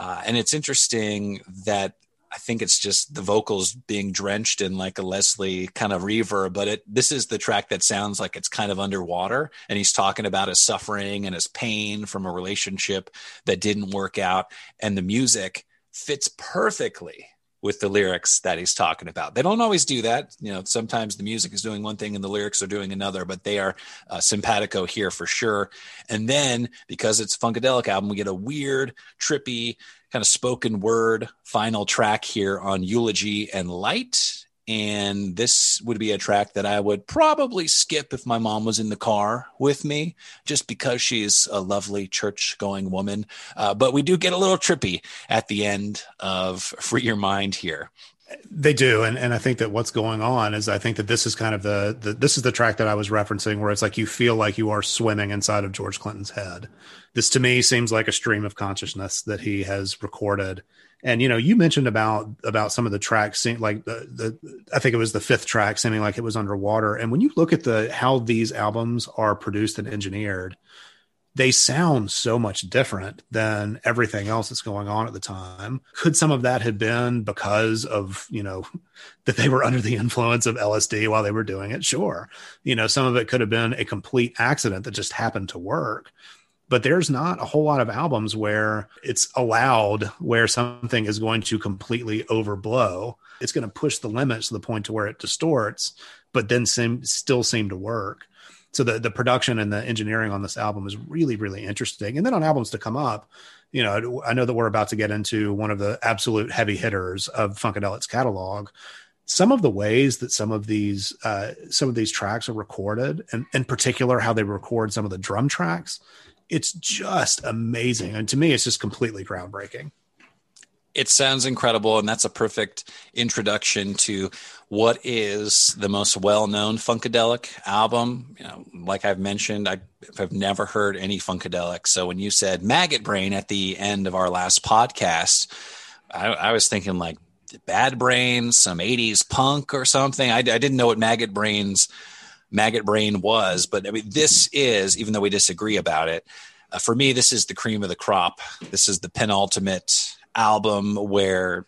Uh, and it's interesting that I think it's just the vocals being drenched in like a Leslie kind of reverb, but it this is the track that sounds like it's kind of underwater and he's talking about his suffering and his pain from a relationship that didn't work out and the music fits perfectly with the lyrics that he's talking about. They don't always do that. You know, sometimes the music is doing one thing and the lyrics are doing another, but they are uh, simpatico here for sure. And then because it's Funkadelic album, we get a weird, trippy, kind of spoken word final track here on Eulogy and Light. And this would be a track that I would probably skip if my mom was in the car with me, just because she's a lovely church going woman. Uh, but we do get a little trippy at the end of Free Your Mind here. They do, and and I think that what's going on is I think that this is kind of the, the this is the track that I was referencing where it's like you feel like you are swimming inside of George Clinton's head. This to me seems like a stream of consciousness that he has recorded. And you know, you mentioned about about some of the tracks, like the the I think it was the fifth track, seeming like it was underwater. And when you look at the how these albums are produced and engineered, they sound so much different than everything else that's going on at the time. Could some of that have been because of, you know, (laughs) that they were under the influence of LSD while they were doing it? Sure. You know, some of it could have been a complete accident that just happened to work. But there's not a whole lot of albums where it's allowed where something is going to completely overblow. It's going to push the limits to the point to where it distorts, but then seem, still seem to work. So the the production and the engineering on this album is really really interesting. And then on albums to come up you know i know that we're about to get into one of the absolute heavy hitters of funkadelic's catalog. Some of the ways that some of these uh, some of these tracks are recorded and in particular how they record some of the drum tracks it's just amazing. And to me it's just completely groundbreaking. It sounds incredible and that's a perfect introduction to what is the most well-known funkadelic album. You know like i've mentioned I, have never heard any funkadelic. So when you said maggot brain at the end of our last podcast i, I was thinking like bad brains some 80s punk or something. I, I didn't know what maggot brains maggot brain was but i mean this is even though we disagree about it uh, for me this is the cream of the crop this is the penultimate album where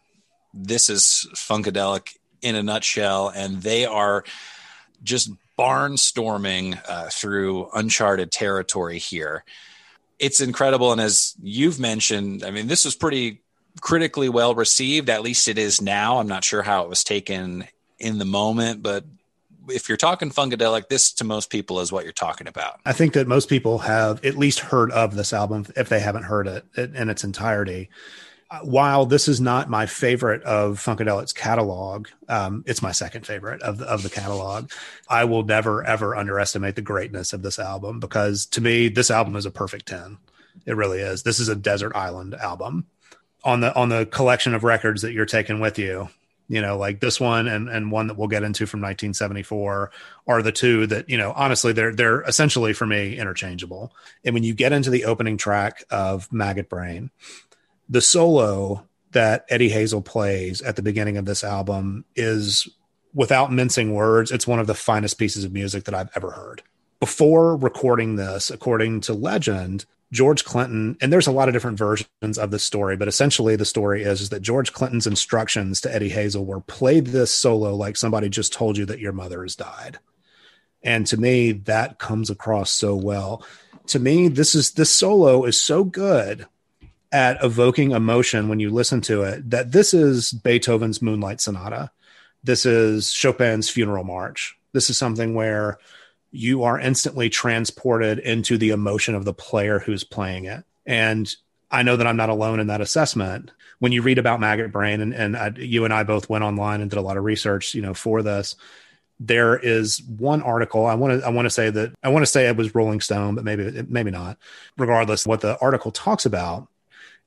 this is Funkadelic in a nutshell, and they are just barnstorming uh, through uncharted territory here. It's incredible, and as you've mentioned, I mean, this was pretty critically well received. At least it is now. I'm not sure how it was taken in the moment, but if you're talking Funkadelic, this to most people is what you're talking about. I think that most people have at least heard of this album if they haven't heard it in its entirety while this is not my favorite of Funkadelic's catalog, um, it's my second favorite of the, of the catalog. I will never ever underestimate the greatness of this album because to me, this album is a perfect ten. It really is. This is a desert island album on the on the collection of records that you're taking with you. You know, like this one and and one that we'll get into from 1974 are the two that you know. Honestly, they're they're essentially for me interchangeable. And when you get into the opening track of Maggot Brain the solo that Eddie Hazel plays at the beginning of this album is without mincing words, it's one of the finest pieces of music that I've ever heard. Before recording this, according to legend, George Clinton, and there's a lot of different versions of the story, but essentially the story is, is that George Clinton's instructions to Eddie Hazel were play this solo like somebody just told you that your mother has died. And to me, that comes across so well. To me, this is this solo is so good at evoking emotion when you listen to it that this is Beethoven's Moonlight Sonata. This is Chopin's Funeral March. This is something where you are instantly transported into the emotion of the player who's playing it. And I know that I'm not alone in that assessment. When you read about maggot brain, and, and I, you and I both went online and did a lot of research, you know, for this. There is one article I want to I want to say that I want to say it was Rolling Stone, but maybe maybe not. Regardless, what the article talks about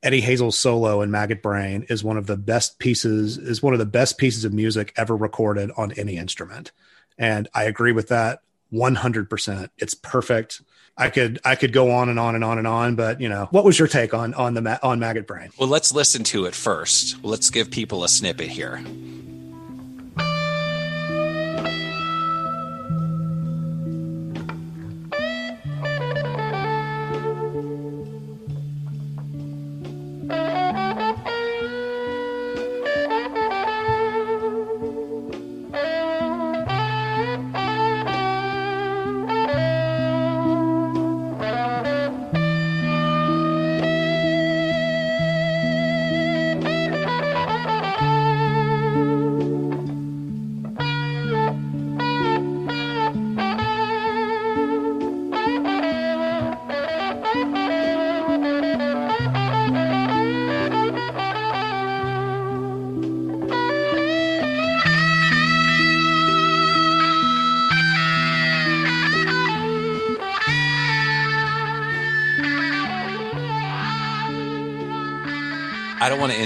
Eddie Hazel's solo in Maggot Brain is one of the best pieces is one of the best pieces of music ever recorded on any instrument. And I agree with that 100%. It's perfect. I could I could go on and on and on and on, but you know, what was your take on on the on Maggot Brain? Well, let's listen to it first. Let's give people a snippet here.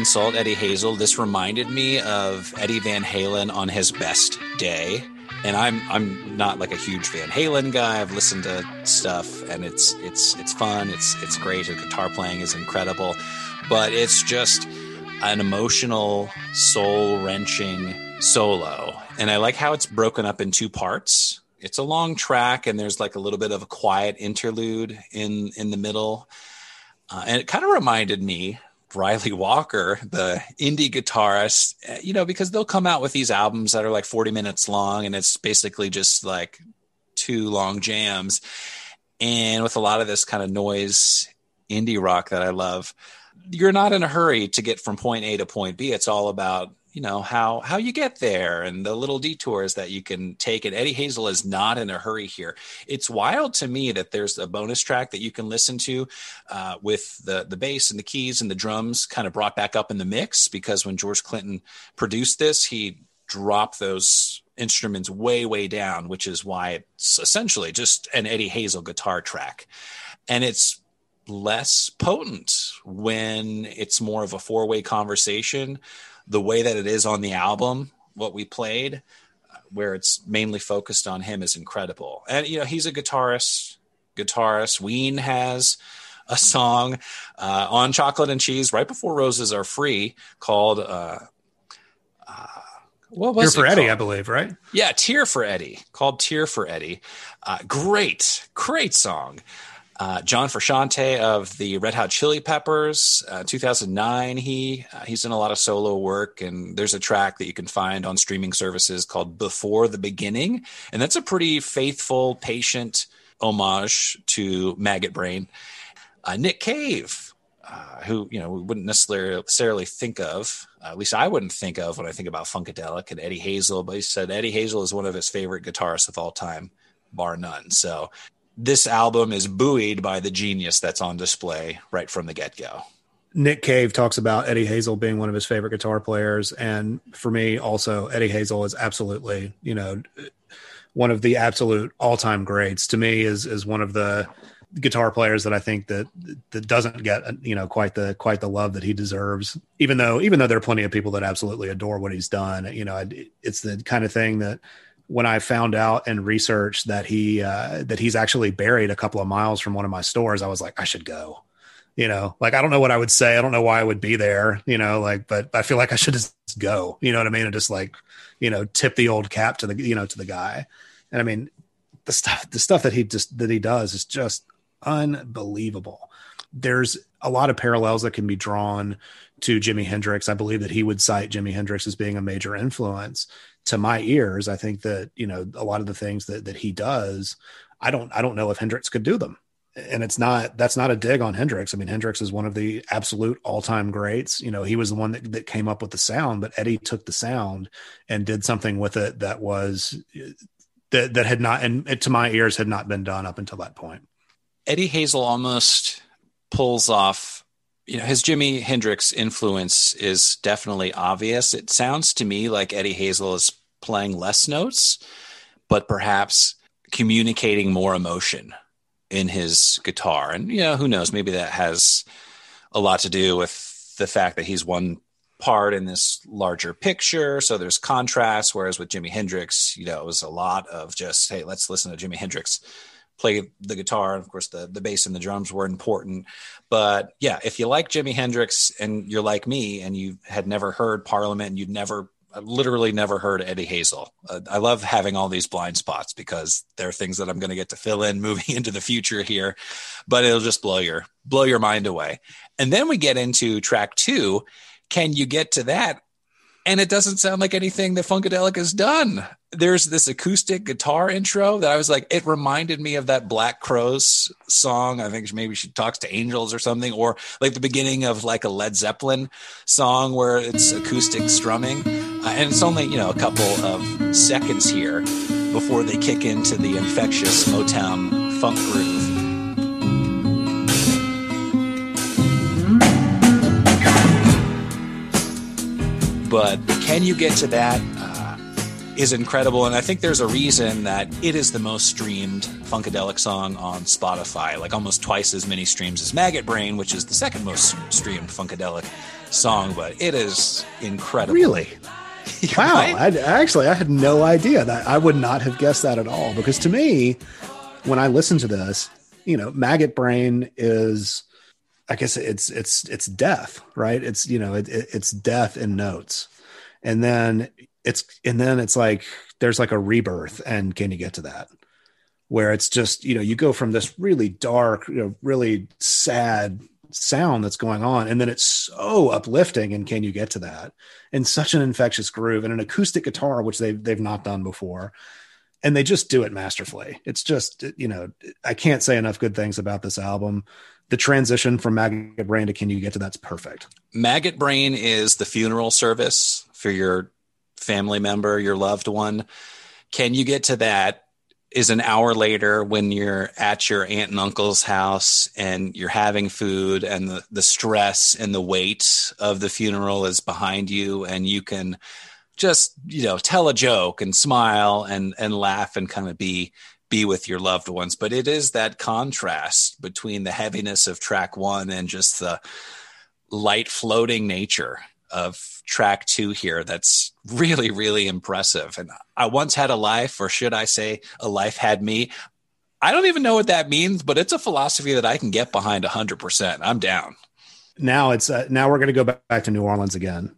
Insult Eddie Hazel. This reminded me of Eddie Van Halen on his best day. And I'm I'm not like a huge Van Halen guy. I've listened to stuff and it's it's it's fun. It's it's great. The guitar playing is incredible. But it's just an emotional, soul wrenching solo. And I like how it's broken up in two parts. It's a long track and there's like a little bit of a quiet interlude in in the middle. Uh, and it kind of reminded me Ryley Walker, the indie guitarist, eh, you know, because they'll come out with these albums that are like 40 minutes long and it's basically just like two long jams. And with a lot of this kind of noise indie rock that I love, you're not in a hurry to get from point A to point B. It's all about you know how how you get there and the little detours that you can take and eddie hazel is not in a hurry here. It's wild to me that there's a bonus track that you can listen to uh, with the the bass and the keys and the drums kind of brought back up in the mix because when george clinton produced this he dropped those instruments way way down which is why it's essentially just an eddie hazel guitar track. And it's less potent when it's more of a four way conversation the way that it is on the album, what we played, where it's mainly focused on him, is incredible. And you know, he's a guitarist. Guitarist. Ween has a song uh, on Chocolate and Cheese right before Roses Are Free called. Uh, uh, what was Tear for Eddie, I believe, right? Yeah, Tear for Eddie, called Tear for Eddie. Uh, great, great song. Uh, John Frusciante of the Red Hot Chili Peppers, uh, 2009. He uh, he's in a lot of solo work, and there's a track that you can find on streaming services called "Before the Beginning," and that's a pretty faithful, patient homage to Maggot Brain. Uh, Nick Cave, uh, who you know we wouldn't necessarily think of, at least I wouldn't think of when I think about Funkadelic and Eddie Hazel, but he said Eddie Hazel is one of his favorite guitarists of all time, bar none. So this album is buoyed by the genius that's on display right from the get go. Nick Cave talks about Eddie Hazel being one of his favorite guitar players. And for me, also, Eddie Hazel is absolutely, you know, one of the absolute all time greats. To me, is is one of the guitar players that I think that that doesn't get you know quite the quite the love that he deserves. Even though even though there are plenty of people that absolutely adore what he's done, you know, it's the kind of thing that when I found out and researched that he uh, that he's actually buried a couple of miles from one of my stores, I was like, I should go. You know, like I don't know what I would say. I don't know why I would be there. You know, like, but I feel like I should just go. You know what I mean? And just like, you know, tip the old cap to the you know to the guy. And I mean, the stuff the stuff that he just that he does is just unbelievable. there's a lot of parallels that can be drawn to Jimi Hendrix. I believe that he would cite Jimi Hendrix as being a major influence. To my ears, I think that you know a lot of the things that that he does, I don't I don't know if Hendrix could do them. And it's not that's not a dig on Hendrix. I mean, Hendrix is one of the absolute all-time greats. You know, he was the one that, that came up with the sound, but Eddie took the sound and did something with it that was that that had not and to my ears had not been done up until that point. Eddie Hazel almost pulls off you know his Jimi Hendrix influence is definitely obvious. It sounds to me like Eddie Hazel is playing less notes, but perhaps communicating more emotion in his guitar. And you know, who knows, maybe that has a lot to do with the fact that he's one part in this larger picture. So there's contrast. Whereas with Jimi Hendrix, you know, it was a lot of just, hey, let's listen to Jimi Hendrix play the guitar. And of course, the, the bass and the drums were important. But yeah, if you like Jimi Hendrix and you're like me and you had never heard Parliament and you'd never literally never heard Eddie Hazel. Uh, I love having all these blind spots because there are things that I'm going to get to fill in (laughs) moving into the future here, but it'll just blow your blow your mind away. And then we get into track 2. Can you get to that? And it doesn't sound like anything that Funkadelic has done there's this acoustic guitar intro that I was like, it reminded me of that Black Crowes song. I think maybe she talks to angels or something, or like the beginning of like a Led Zeppelin song where it's acoustic strumming. Uh, and it's only, you know, a couple of seconds here before they kick into the infectious Motown funk groove. But can you get to that? Uh, is incredible. And I think there's a reason that it is the most streamed Funkadelic song on Spotify, like almost twice as many streams as Maggot Brain, which is the second most streamed Funkadelic song. But it is incredible. Really? (laughs) wow. I, actually, I had no idea that I would not have guessed that at all. Because to me, when I listen to this, you know, Maggot Brain is. I guess it's it's it's death, right? It's you know it, it, it's death in notes, and then it's and then it's like there's like a rebirth and can you get to that? Where it's just you know you go from this really dark you know really sad sound that's going on and then it's so uplifting and can you get to that? And such an infectious groove and an acoustic guitar which they've they've not done before. And they just do it masterfully. It's just you know i can't say enough good things about this album the transition from maggot brain to can you get to that's perfect maggot brain is the funeral service for your family member, your loved one. Can you get to that? Is an hour later when you're at your aunt and uncle's house and you're having food and the, the stress and the weight of the funeral is behind you and you can just you know tell a joke and smile and and laugh and kind of be be with your loved ones but it is that contrast between the heaviness of track 1 and just the light floating nature of track two here that's really, really impressive. And I once had a life, or should I say, a life had me. I don't even know what that means, but it's a philosophy that I can get behind 100%. I'm down. Now it's uh, now we're going to go back to New Orleans again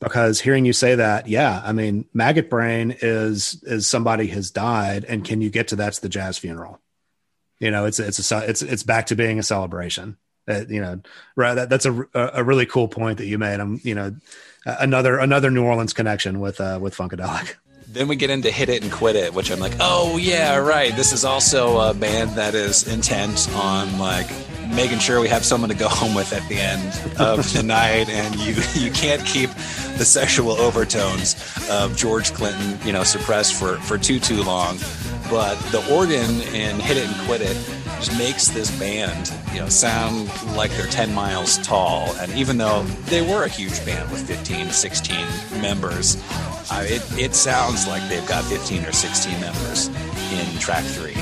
because hearing you say that, yeah, I mean, maggot brain is is somebody has died, and can you get to that's the jazz funeral? You know, it's it's a it's it's back to being a celebration. Uh, you know, right? That, that's a a really cool point that you made. I'm, you know, another another New Orleans connection with uh, with Funkadelic. Then we get into Hit It and Quit It, which I'm like, oh yeah, right. This is also a band that is intent on like making sure we have someone to go (laughs) home with at the end of the night, and you you can't keep the sexual overtones of George Clinton, you know, suppressed for for too too long. But the organ in Hit It and Quit It just makes this band, you know, sound like they're 10 miles tall. And even though they were a huge band with 15, 16 members, uh, it, it sounds like they've got 15 or 16 members in track three.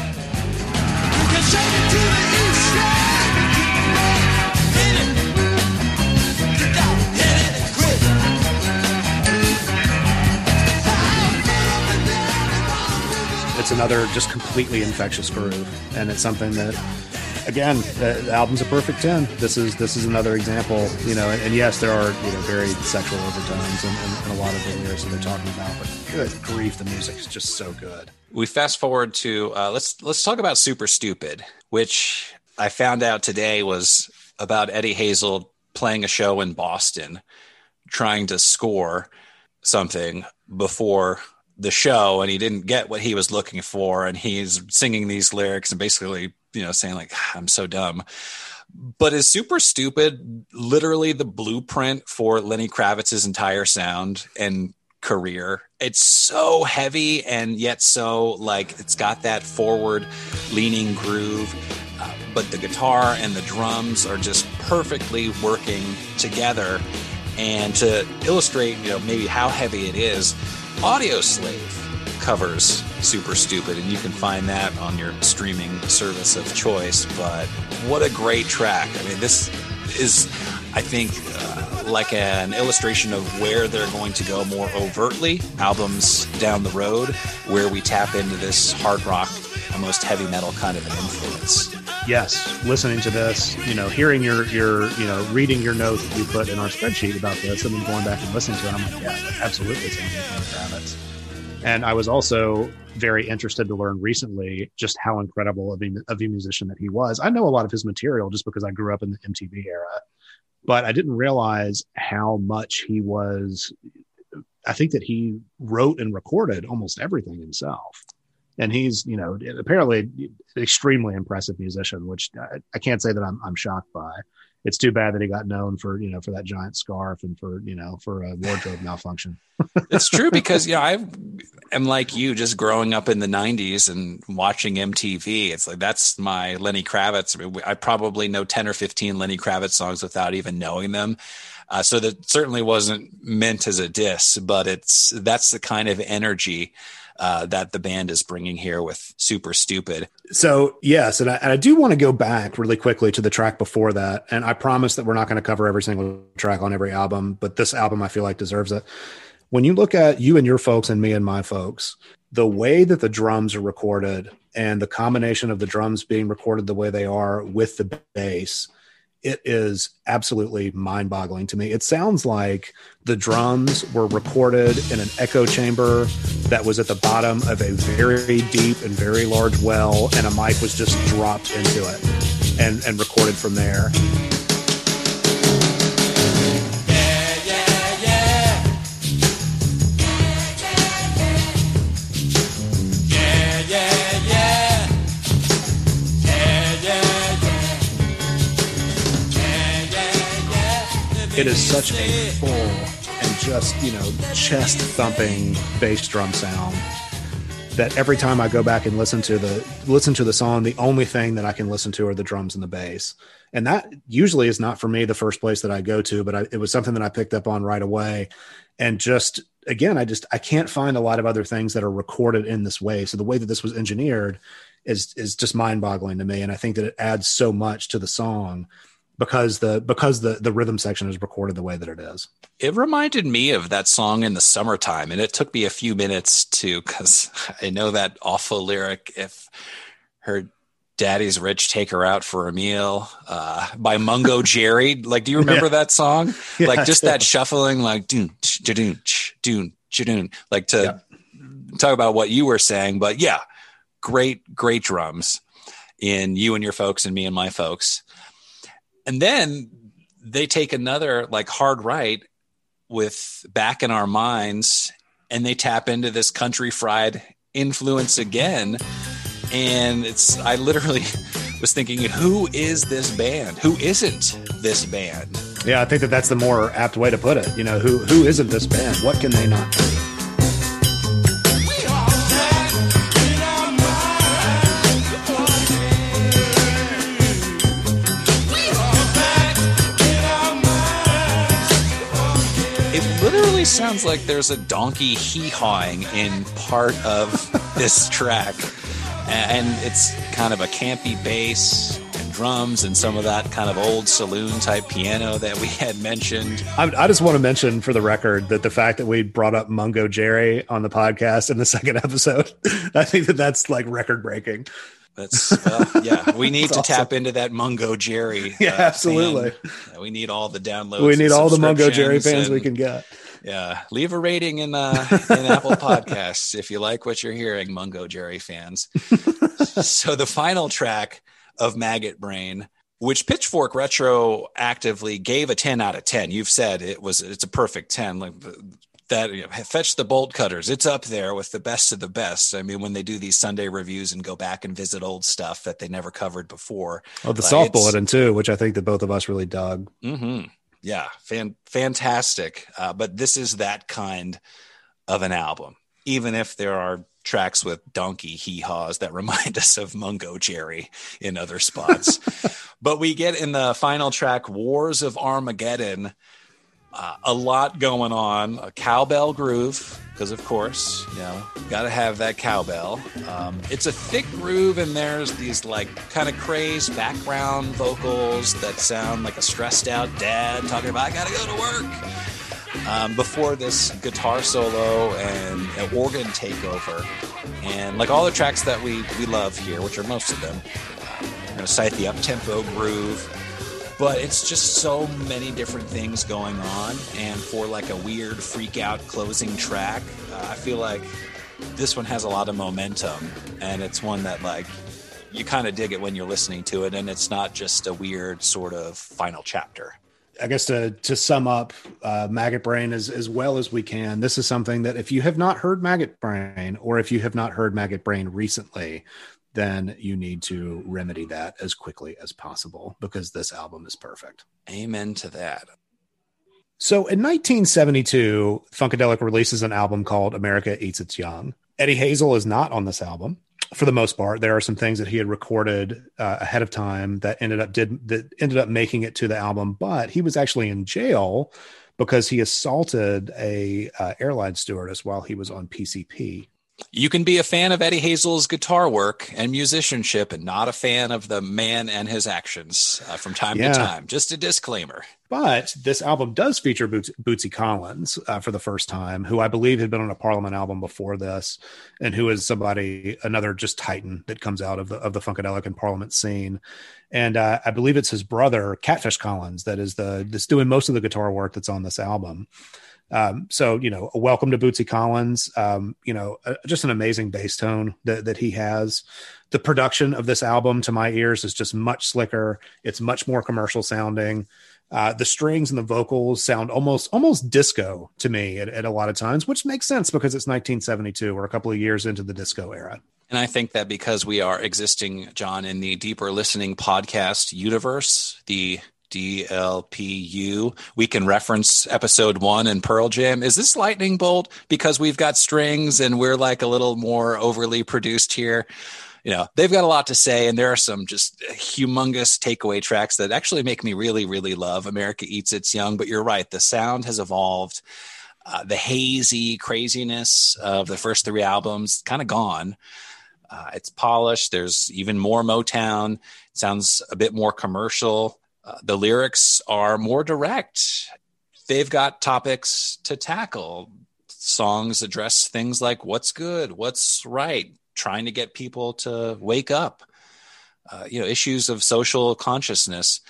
It's another just completely infectious groove, and it's something that, again, the album's a perfect ten. This is this is another example, you know. And, and yes, there are you know very sexual overtones and, and, a lot of the lyrics that they're talking about, but good grief, the music is just so good. We fast forward to uh, let's let's talk about Super Stupid, which I found out today was about Eddie Hazel playing a show in Boston, trying to score something before the show, and he didn't get what he was looking for, and he's singing these lyrics and basically, you know, saying like, "I'm so dumb." But is super stupid literally the blueprint for Lenny Kravitz's entire sound and career. It's so heavy and yet so like it's got that forward leaning groove. Uh, but the guitar and the drums are just perfectly working together. And to illustrate, you know, maybe how heavy it is, Audioslave covers Super Stupid, and you can find that on your streaming service of choice. But what a great track! I mean, this is, I think, uh, like an illustration of where they're going to go more overtly, albums down the road, where we tap into this hard rock, almost heavy metal kind of an influence. Yes, listening to this, you know, hearing your your you know, reading your notes that you put in our spreadsheet about this, and then going back and listening to it, I'm like, yeah, absolutely, something Kravitz. And I was also very interested to learn recently just how incredible of a, of a musician that he was. I know a lot of his material just because I grew up in the MTV era, but I didn't realize how much he was. I think that he wrote and recorded almost everything himself and he's you know apparently extremely impressive musician which I, I, can't say that I'm, I'm shocked by. It's too bad that he got known for you know for that giant scarf and for you know for a wardrobe malfunction. (laughs) It's true because yeah i am like you just growing up in the 90s and watching mtv it's like that's my lenny kravitz. I, I probably know 10 or 15 lenny kravitz songs without even knowing them. Uh, so that certainly wasn't meant as a diss but it's that's the kind of energy uh, that the band is bringing here with Super Stupid. So, yes, and I, and I do want to go back really quickly to the track before that. And I promise that we're not going to cover every single track on every album, but this album I feel like deserves it. When you look at you and your folks and me and my folks, the way that the drums are recorded and the combination of the drums being recorded the way they are with the bass it is absolutely mind boggling to me. It sounds like the drums were recorded in an echo chamber that was at the bottom of a very deep and very large well, and a mic was just dropped into it and, and recorded from there. It is such a full and just you know chest thumping bass drum sound that every time I go back and listen to the listen to the song, the only thing that I can listen to are the drums and the bass, and that usually is not for me the first place that I go to, but I, it was something that I picked up on right away, and just again, I just I can't find a lot of other things that are recorded in this way. So the way that this was engineered is is just mind boggling to me, and I think that it adds so much to the song because the because the the rhythm section is recorded the way that it is. It reminded me of that song in the summertime, and it took me a few minutes to because (laughs) I know that awful lyric. If her daddy's rich, take her out for a meal uh, by Mungo (laughs) Jerry. Like, do you remember yeah. that song? Yeah, (laughs) like just that shuffling, like doon doon doon doon, like to talk about what you were saying. But yeah, great great drums in you and your folks and me and my folks and then they take another like hard right with back in our minds and they tap into this country fried influence again. And it's i literally (laughs) was thinking who is this band? Who isn't this band? Yeah i think that that's the more apt way to put it. You know who who isn't this band? What can they not do sounds like there's a donkey hee hawing in part of this (laughs) track. And it's kind of a campy bass and drums and some of that kind of old saloon type piano that we had mentioned. I, I just want to mention for the record that the fact that we brought up Mungo Jerry on the podcast in the (laughs) second episode, (laughs) I think that that's like record breaking. That's yeah. We need to awesome. tap into that Mungo Jerry. Yeah, uh, absolutely. Fan. We need all the downloads. We need all the Mungo Jerry fans we can get. Yeah, leave a rating in uh, in Apple (laughs) Podcasts if you like what you're hearing, Mungo Jerry fans. (laughs) so the final track of Maggot Brain which Pitchfork retroactively gave a 10 out of 10. You've said it was it's a perfect 10. Like that you know, fetch the bolt cutters. It's up there with the best of the best. I mean, when they do these Sunday reviews and go back and visit old stuff that they never covered before. Oh, the soft bulletin too, which I think that both of us really dug. Mm-hmm. Yeah, fan, fantastic. Uh, but this is that kind of an album, even if there are tracks with donkey hee haws that (laughs) remind us of Mungo Jerry in other spots. (laughs) but we get in the final track, Wars of Armageddon uh, a lot going on. A cowbell groove, because of course, you know, got to have that cowbell. Um, it's a thick groove, and there's these like kind of crazed background vocals that sound like a stressed out dad talking about, I got to go to work. Um, before this guitar solo and an organ takeover, and like all the tracks that we, we love here, which are most of them, I'm to cite the up tempo groove but it's just so many different things going on and for like a weird freak out closing track uh, i feel like this one has a lot of momentum and it's one that like you kind of dig it when you're listening to it and it's not just a weird sort of final chapter. I guess to to sum up uh, Maggot Brain as as well as we can, this is something that if you have not heard Maggot Brain or if you have not heard Maggot Brain recently, then you need to remedy that as quickly as possible because this album is perfect. Amen to that. So in 1972, Funkadelic releases an album called America Eats Its Young. Eddie Hazel is not on this album for the most part. There are some things that he had recorded uh, ahead of time that ended up did that ended up making it to the album, but he was actually in jail because he assaulted a uh, airline stewardess while he was on PCP. You can be a fan of Eddie Hazel's guitar work and musicianship and not a fan of the man and his actions uh, from time yeah. to time. Just a disclaimer. But this album does feature Boots- Bootsy Collins uh, for the first time, who I believe had been on a Parliament album before this, and who is somebody another just titan that comes out of the of the funkadelic and Parliament scene. And uh, I believe it's his brother Catfish Collins that is the that's doing most of the guitar work that's on this album. Um, so you know, welcome to Bootsy Collins. Um, you know, uh, just an amazing bass tone that that he has. The production of this album, to my ears, is just much slicker. It's much more commercial sounding. Uh, the strings and the vocals sound almost almost disco to me at, at a lot of times, which makes sense because it's 1972. We're a couple of years into the disco era. And I think that because we are existing, John, in the deeper listening podcast universe, the DLPU. We can reference episode one in Pearl Jam. Is this lightning bolt because we've got strings and we're like a little more overly produced here? You know, they've got a lot to say, and there are some just humongous takeaway tracks that actually make me really, really love America Eats Its Young. But you're right, the sound has evolved. Uh, the hazy craziness of the first three albums kind of gone. Uh, it's polished. There's even more Motown. It sounds a bit more commercial. Uh, the lyrics are more direct. They've got topics to tackle. Songs address things like what's good, what's right, trying to get people to wake up, uh, you know, issues of social consciousness.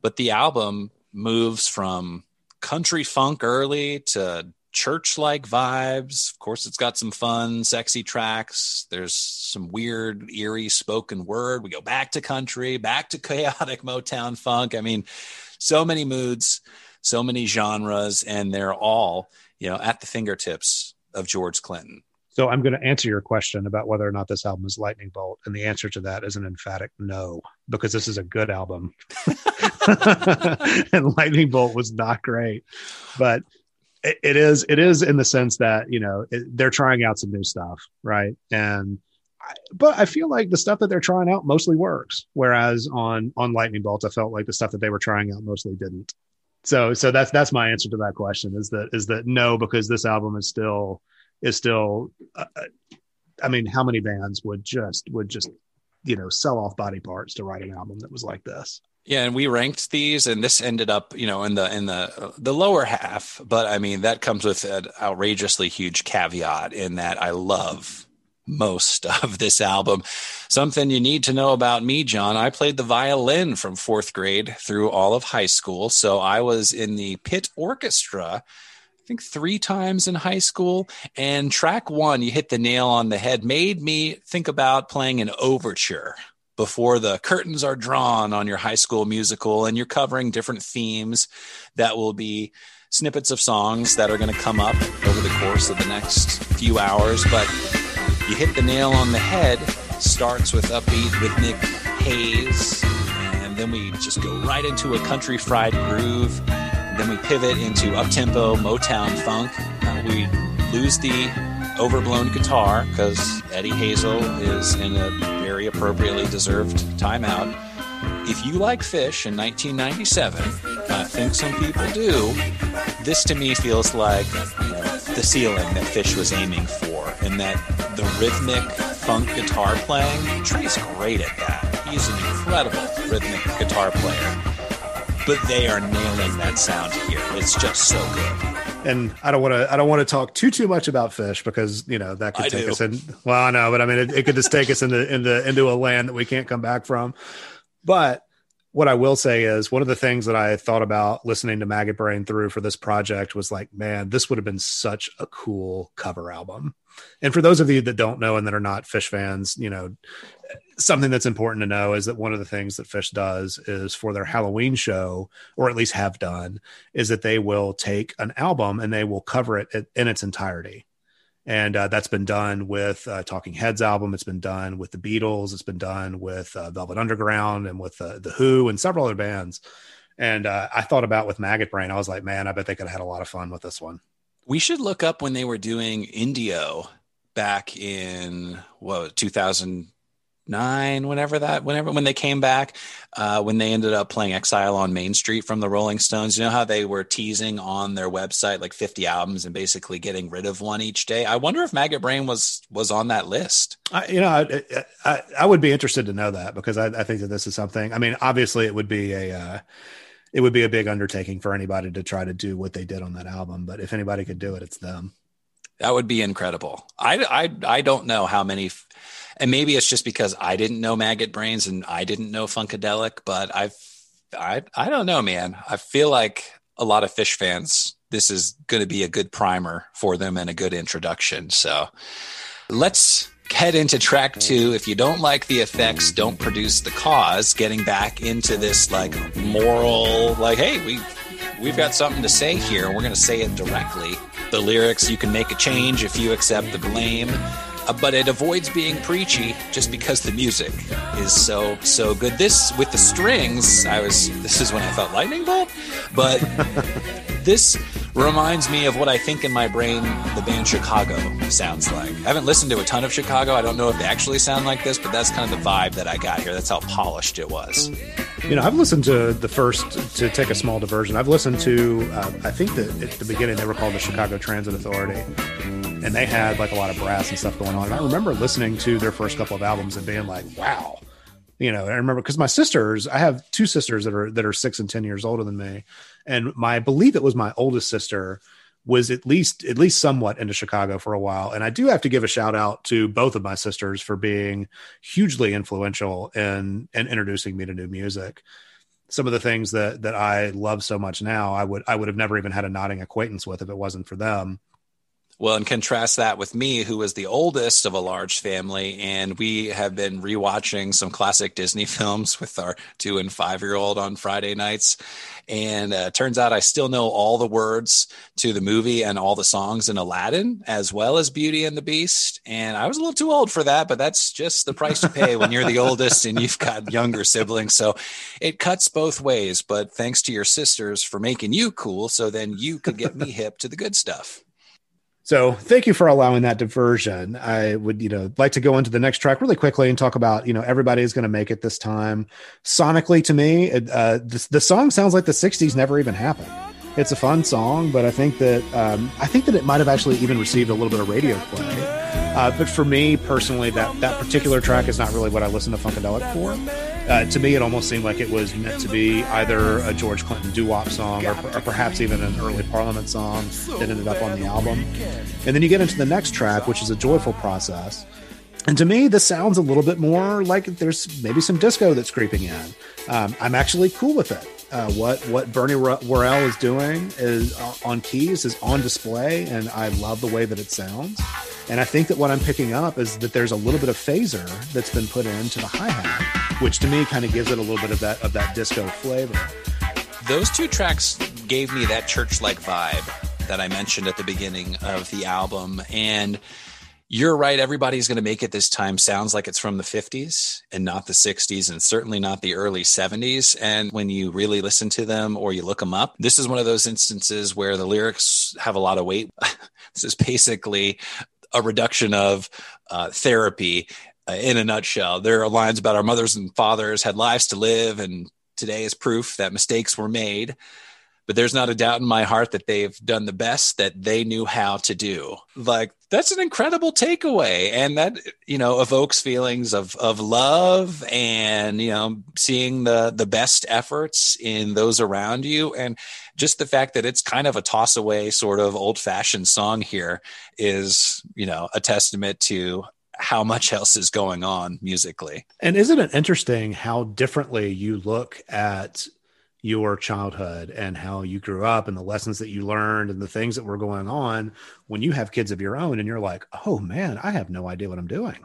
But the album moves from country funk early to church like vibes. Of course, it's got some fun, sexy tracks. There's some weird, eerie spoken word. We go back to country, back to (laughs) chaotic Motown funk. I mean, so many moods, so many genres, and they're all, you know, at the fingertips of George Clinton. So I'm going to answer your question about whether or not this album is Lightning Bolt, and the answer to that is an emphatic no, because this is a good album, (laughs) (laughs) and Lightning Bolt was not great. But it is it is in the sense that you know it, they're trying out some new stuff right? And but i feel like the stuff that they're trying out mostly works whereas on on lightning bolt i felt like the stuff that they were trying out mostly didn't. So so that's that's my answer to that question is that is that no because this album is still is still uh, uh i mean how many bands would just would just you know sell off body parts to write an album that was like this yeah, and we ranked these, and this ended up, you know, in the in the the lower half. But I mean, that comes with an outrageously huge caveat in that I love most (laughs) of this album. Something you need to know about me, John. I played the violin from fourth grade through all of high school, so I was in the pit orchestra. I think three times in high school. And track one, you hit the nail on the head, made me think about playing an overture before the curtains are drawn on your high school musical and you're covering different themes that will be snippets of songs that are going to come up over the course of the next few hours. But you hit the nail on the head. Starts with upbeat, rhythmic haze, and then we just go right into a country fried groove. Then we pivot into uptempo Motown funk. Uh, we lose the overblown guitar because Eddie Hazel is in a very appropriately deserved timeout. If you like Phish in 1997, I think some people do, this to me feels like you know, the ceiling that Phish was aiming for, and that the rhythmic funk guitar playing, Trey's great at that. He's an incredible rhythmic guitar player. But they are nailing that sound here. It's just so good and I don't want to I don't want to talk too too much about Phish because you know that could I take do. us in. Well, I know, but I mean it, it could just take us into into into a land that we can't come back from. But what I will say is one of the things that I thought about listening to Maggot Brain through for this project was like, man, this would have been such a cool cover album. And for those of you that don't know and that are not Phish fans, you know, something that's important to know is that one of the things that Phish does is for their Halloween show, or at least have done, is that they will take an album and they will cover it in its entirety. And uh, that's been done with uh, Talking Heads album. It's been done with the Beatles. It's been done with uh, Velvet Underground and with uh, the Who and several other bands. And uh, I thought about with Maggot Brain, I was like, man, I bet they could have had a lot of fun with this one. We should look up when they were doing Indio back in what 2000 nine, whenever that, whenever when they came back, uh, when they ended up playing Exile on Main Street from the Rolling Stones. You know how they were teasing on their website like 50 albums and basically getting rid of one each day. I wonder if Maggot Brain was was on that list. I, you know, I, I, I would be interested to know that because I, I, think that this is something. I mean, obviously, it would be a. Uh, it would be a big undertaking for anybody to try to do what they did on that album, but if anybody could do it, it's them. That would be incredible. I, I, I don't know how many and maybe it's just because I didn't know Maggot Brains and I didn't know Funkadelic, but I've I I don't know, man. I feel like a lot of Phish fans, this is going to be a good primer for them and a good introduction. So let's head into track two. If you don't like the effects, don't produce the cause. Getting back into this like moral, like, hey, we we've got something to say here, and we're going to say it directly. The lyrics, you can make a change if you accept the blame. Uh, but it avoids being preachy just because the music is so so good. This with the strings, I was this is when I thought lightning bolt, but (laughs) this reminds me of what I think in my brain the band Chicago sounds like. I haven't listened to a ton of Chicago. I don't know if they actually sound like this, but that's kind of the vibe that I got here. That's how polished it was. You know, I've listened to the first to take a small diversion. I've listened to uh, I think that at the beginning they were called the Chicago Transit Authority and they had like a lot of brass and stuff going on. And I remember listening to their first couple of albums and being like, wow. You know, I remember because my sisters, I have two sisters that are that are six and ten years older than me, and my I believe it was my oldest sister was at least at least somewhat into Chicago for a while. And I do have to give a shout out to both of my sisters for being hugely influential in in introducing me to new music. Some of the things that that I love so much now, I would I would have never even had a nodding acquaintance with if it wasn't for them. Well, and contrast that with me, who was the oldest of a large family, and we have been rewatching some classic Disney (laughs) films with our two and five year old on Friday nights. And uh, turns out I still know all the words to the movie and all the songs in Aladdin, as well as Beauty and the Beast. And I was a little too old for that, but that's just the price you pay when you're the oldest and you've got younger siblings. So it cuts both ways. But thanks to your sisters for making you cool, so then you could get me hip to the good stuff. So thank you for allowing that diversion. I would, you know, like to go into the next track really quickly and talk about, you know, everybody is going to make it this time. Sonically, to me, it, uh, the, the song sounds like the '60s never even happened. It's a fun song, but I think that um, I think that it might have actually even received a little bit of radio play. Uh, but for me personally, that that particular track is not really what I listen to Funkadelic for. Uh, to me, it almost seemed like it was meant to be either a George Clinton doo-wop song or, or, perhaps even an early Parliament song that ended up on the album. And then you get into the next track, which is a joyful process. And to me, this sounds a little bit more like there's maybe some disco that's creeping in. Um, I'm actually cool with it. Uh, what what Bernie Worrell is doing is uh, on keys is on display, and I love the way that it sounds. And I think that what I'm picking up is that there's a little bit of phaser that's been put into the hi hat which to me kind of gives it a little bit of that of that disco flavor. Those two tracks gave me that church-like vibe that I mentioned at the beginning of the album, and you're right. Everybody's going to make it this time sounds like it's from the 50s and not the 60s, and certainly not the early 70s. And when you really listen to them or you look them up, this is one of those instances where the lyrics have a lot of weight. (laughs) this is basically a reduction of uh, therapy uh, in a nutshell. There are lines about our mothers and fathers had lives to live, and today is proof that mistakes were made but there's not a doubt in my heart that they've done the best that they knew how to do. Like that's an incredible takeaway. And that, you know, evokes feelings of, of love and, you know, seeing the, the best efforts in those around you. And just the fact that it's kind of a toss away sort of old fashioned song here is, you know, a testament to how much (laughs) else is going on musically. And isn't it interesting how differently you look at your childhood and how you grew up and the lessons that you learned and the things that were going on when you have kids of your own and you're like, oh man, I have no idea what I'm doing.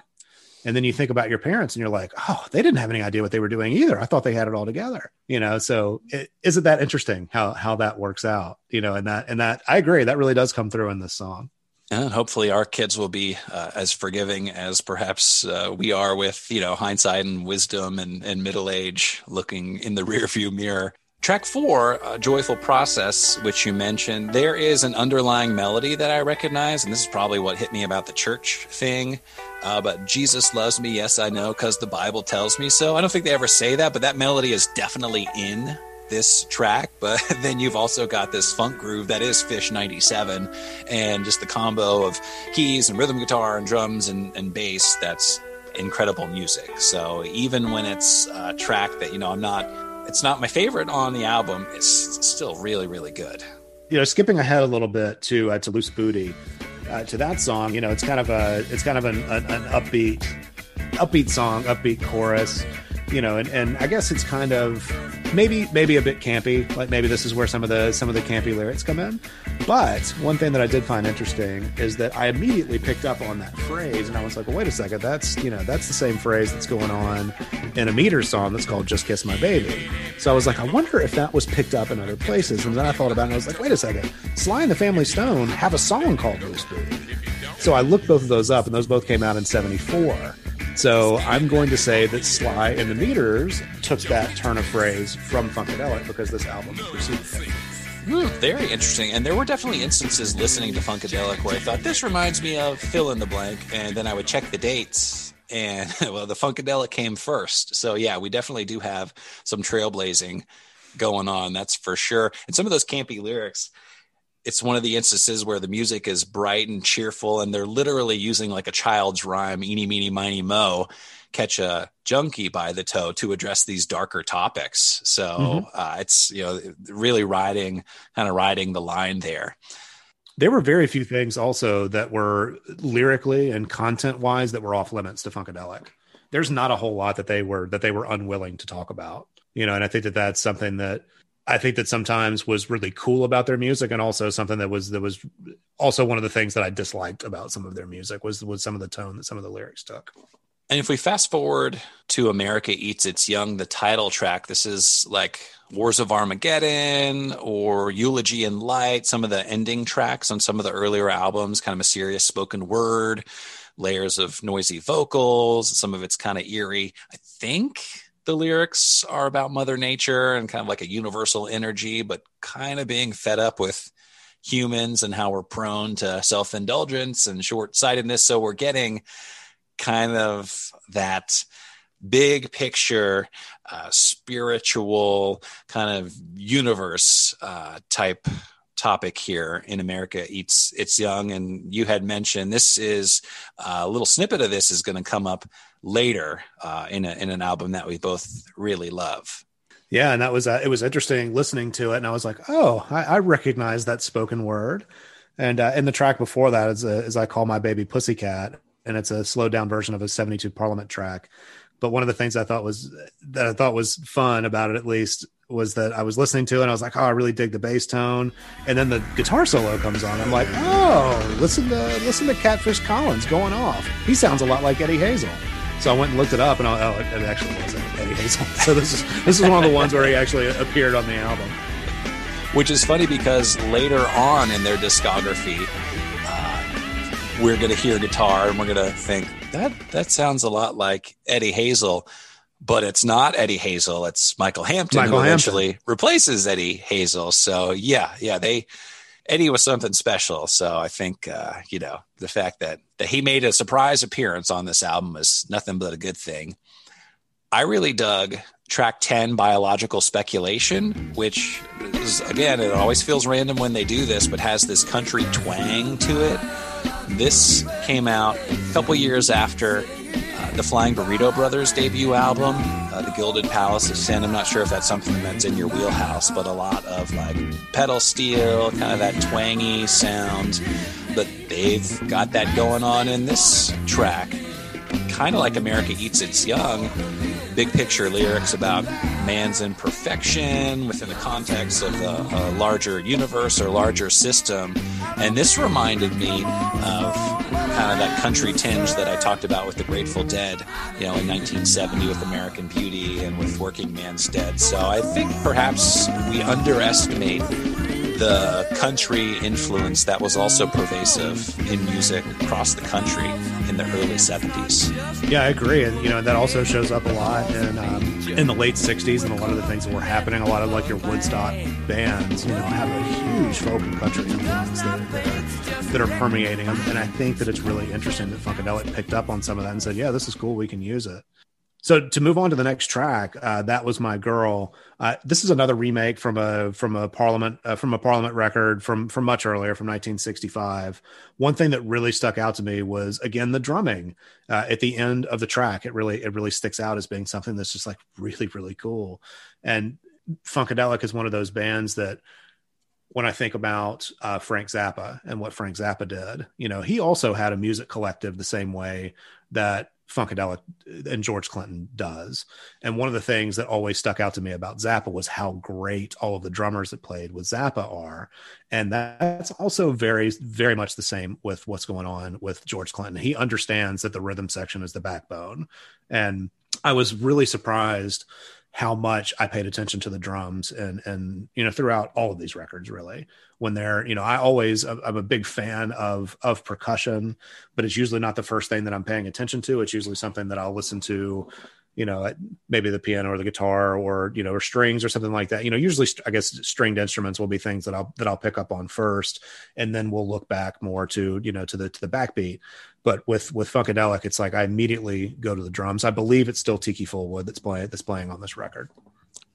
And then you think about your parents and you're like, oh, they didn't have any idea what they were doing either. I thought they had it all together. You know, so is isn't that interesting how how that works out? You know, and that and that I agree that really does come through in this song. And hopefully, our kids will be uh, as forgiving as perhaps uh, we are with you know hindsight and wisdom and, and middle age, looking in the (laughs) rearview mirror. Track four, uh, Joyful Process, which you mentioned, there is an underlying melody that I recognize, and this is probably what hit me about the church thing. Uh, but Jesus loves me, yes, I know, because the Bible tells me so. I don't think they ever say that, but that melody is definitely in this track. (laughs) But then you've also got this funk groove that is Phish 97, and just the combo of keys and rhythm guitar and drums and, and bass that's incredible music. So even when it's a track that, you know, I'm not it's not my favorite on the album. It's still really, really good. You know, skipping ahead a little bit to uh, to Loose Booty, uh, to that song. You know, it's kind of a it's kind of an, an, an upbeat upbeat song, upbeat chorus you know, and, and I guess it's kind of maybe maybe a bit campy. Like maybe this is where some of the some of the campy lyrics come in. But one thing that I did find interesting is that I immediately picked up on that phrase, and I was like, well, wait a second, that's you know that's the same phrase that's going on in a meter song that's called "Just Kiss My Baby." So I was like, I wonder if that was picked up in other places. And then I thought about it, and I was like, wait a second, Sly and the Family Stone have a song called "Loose Booty." So I looked both of those up, and those both came out in '74. So I'm going to say that Sly and the Meters took that turn of phrase from Funkadelic because this album preceded it. Hmm, very interesting. And there were definitely instances listening to Funkadelic where I thought this reminds me of fill in the blank, and then I would check the dates. And (laughs) well, the Funkadelic came first. So yeah, we definitely do have some trailblazing going on. That's for sure. And some of those campy lyrics, it's one of the instances where the music is bright and cheerful and they're literally using like a child's rhyme eeny meeny miny mo catch a junkie by the toe to address these darker topics. So mm-hmm. uh, it's you know really riding kind of riding the line there. There were very few things also that were lyrically and content wise that were off limits to funkadelic. There's not a whole lot that they were that they were unwilling to talk about you know and i think that that's something that I think that sometimes was really cool about their music, and also something that was that was also one of the things that I disliked about some of their music was was some of the tone that some of the lyrics took. And if we fast forward to America Eats Its Young, the title track, this is like Wars of Armageddon or Eulogy and Light, some of the ending tracks on some of the earlier albums, kind of a serious spoken word, layers of noisy vocals, some of it's kind of eerie. I think the lyrics are about mother nature and kind of like a universal energy but kind of being fed up with humans and how we're prone to self-indulgence and short-sightedness so we're getting kind of that big picture uh, spiritual kind of universe uh, type topic here in America eats its young. And you had mentioned this is uh, a little snippet of this is going to come up later uh, in, a, in an album that we both really love. Yeah, and that was uh, it was interesting listening to it, and I was like, oh, I, I recognize that spoken word. And uh, in the track before that is, a, is I call my baby Pussycat, and it's a slowed down version of a '72 Parliament track. But one of the things I thought was that I thought was fun about it, at least, was that I was listening to it and I was like, oh, I really dig the bass tone. And then the guitar solo comes on. I'm like, oh, listen to listen to Catfish Collins going off. He sounds a lot like Eddie Hazel. So I went and looked it up, and I, oh, it, actually was Eddie Hazel. So this is this is one of the ones where he actually appeared on the album. Which is funny because later on in their discography, uh, we're going to hear guitar and we're going to think that that sounds a lot like Eddie Hazel but it's not Eddie Hazel. It's Michael Hampton Michael who Hampton. eventually replaces Eddie Hazel. So yeah, yeah, they Eddie was something special. So I think uh, you know the fact that that he made a surprise appearance on this album is nothing but a good thing. I really dug track 10 biological speculation which is again it always feels random when they do this but has this country twang to it this came out a couple years after the Flying Burrito Brothers debut album, uh, The Gilded Palace of Sin. I'm not sure if that's something that's in your wheelhouse, but a lot of like pedal steel, kind of that twangy sound. But they've got that going on in this track. Kind of like America Eats Its Young, big picture lyrics about man's imperfection within the context of a, a larger universe or larger system. And this reminded me of kind of that country tinge that I talked about with the Grateful Dead, you know, in 1970 with American Beauty and with Working Man's Dead. So I think perhaps we underestimate the country influence that was also pervasive in music across the country in the early 70s. Yeah, I agree, and you know that also shows up a lot in um, in the late 60s, and a lot of the things that were happening. A lot of like your Woodstock bands, you know, have a huge folk and country influence that, are, that are permeating them, and I think that it's really interesting that Funkadelic picked up on some of that and said, "Yeah, this is cool. We can use it." So to move on to the next track, uh, that was my girl. Uh, this is another remake from a from a Parliament uh, from a Parliament record from from much earlier, from 1965. One thing that really stuck out to me was again the drumming uh, at the end of the track. It really it really sticks out as being something that's just like really really cool. And Funkadelic is one of those bands that when I think about uh, Frank Zappa and what Frank Zappa did, you know, he also had a music collective the same way that Funkadelic and George Clinton does. And one of the things that always stuck out to me about Zappa was how great all of the drummers that played with Zappa are. And that's also very, very much the same with what's going on with George Clinton. He understands that the rhythm section is the backbone. And I was really surprised how much I paid attention to the drums and and you know throughout all of these records really. When they're you know I always I'm a big fan of of percussion but it's usually not the first thing that I'm paying attention to. It's usually something that I'll listen to you know maybe the piano or the guitar or you know or strings or something like that you know usually I guess stringed instruments will be things that I'll that I'll pick up on first and then we'll look back more to you know to the to the backbeat but with with Funkadelic, it's like I immediately go to the drums. I believe it's still Tiki Fulwood that's playing that's playing on this record.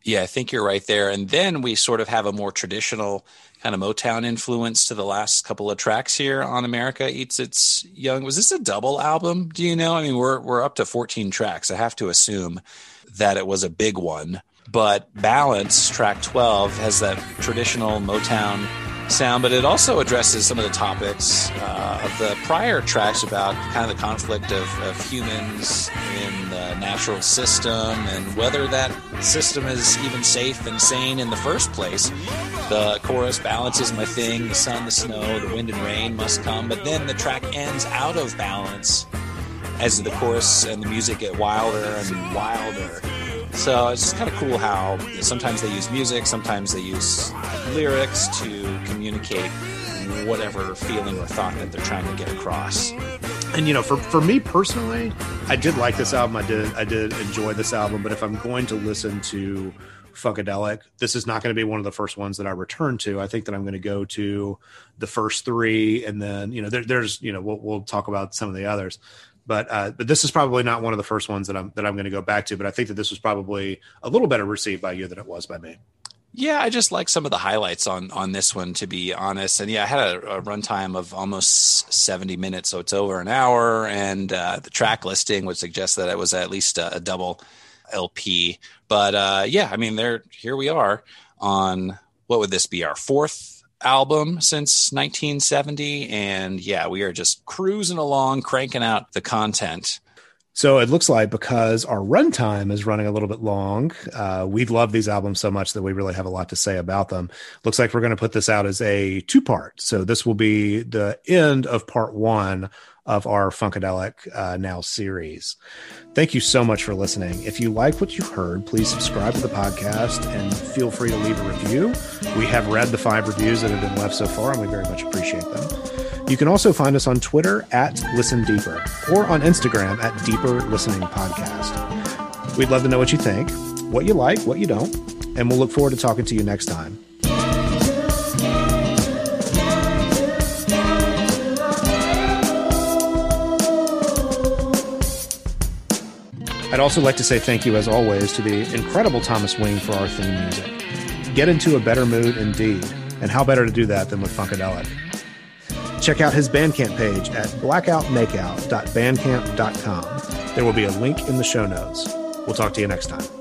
Yeah, I think you're right there. And then we sort of have a more traditional kind of Motown influence to the last couple of tracks here on America Eats Its Young. Was this a double album? Do you know? I mean, we're we're up to 14 tracks. I have to assume that it was a big one. But Balance, track 12, has that traditional Motown sound, but it also addresses some of the topics uh, of the prior tracks about kind of the conflict of, of, humans in the natural system and whether that system is even safe and sane in the first place. The chorus balances my thing, the sun, the snow, the wind and rain must come, but then the track ends out of balance as the chorus and the music get wilder and wilder. So it's just kind of cool how sometimes they use music, sometimes they use lyrics to communicate whatever feeling or thought that they're trying to get across. And you know, for for me personally, I did like this album. I did I did enjoy this album, but if I'm going to listen to Funkadelic, this is not going to be one of the first ones that I return to. I think that I'm going to go to the first three, and then you know, there, there's you know, we'll, we'll talk about some of the others but uh, but this is probably not one of the first ones that I'm that I'm going to go back to. But I think that this was probably a little better received by you than it was by me. Yeah, I just like some of the highlights on on this one, to be honest. And yeah, I had a, a runtime of almost seventy minutes, so it's over an hour. And uh, the track listing would suggest that it was at least a, a double LP. But uh, yeah, I mean, there here we are on what would this be our fourth album since 1970 and yeah we are just cruising along cranking out the content so it looks like because our runtime is running a little bit long, uh, we love these albums so much that we really have a lot to say about them. Looks like we're going to put this out as a two part. So this will be the end of part one of our Funkadelic uh, Now series. Thank you so much for listening. If you like what you heard, please subscribe to the podcast and feel free to leave a review. We have read the five reviews that have been left so far, and we very much appreciate them. You can also find us on Twitter at Listen Deeper or on Instagram at Deeper Listening Podcast. We'd love to know what you think, what you like, what you don't, and we'll look forward to talking to you next time. I'd also like to say thank you, as always, to the incredible Thomas Wing for our theme music. Get into a better mood indeed, and how better to do that than with Funkadelic? Check out his Bandcamp page at blackoutmakeout.bandcamp.com. There will be a link in the show notes. We'll talk to you next time.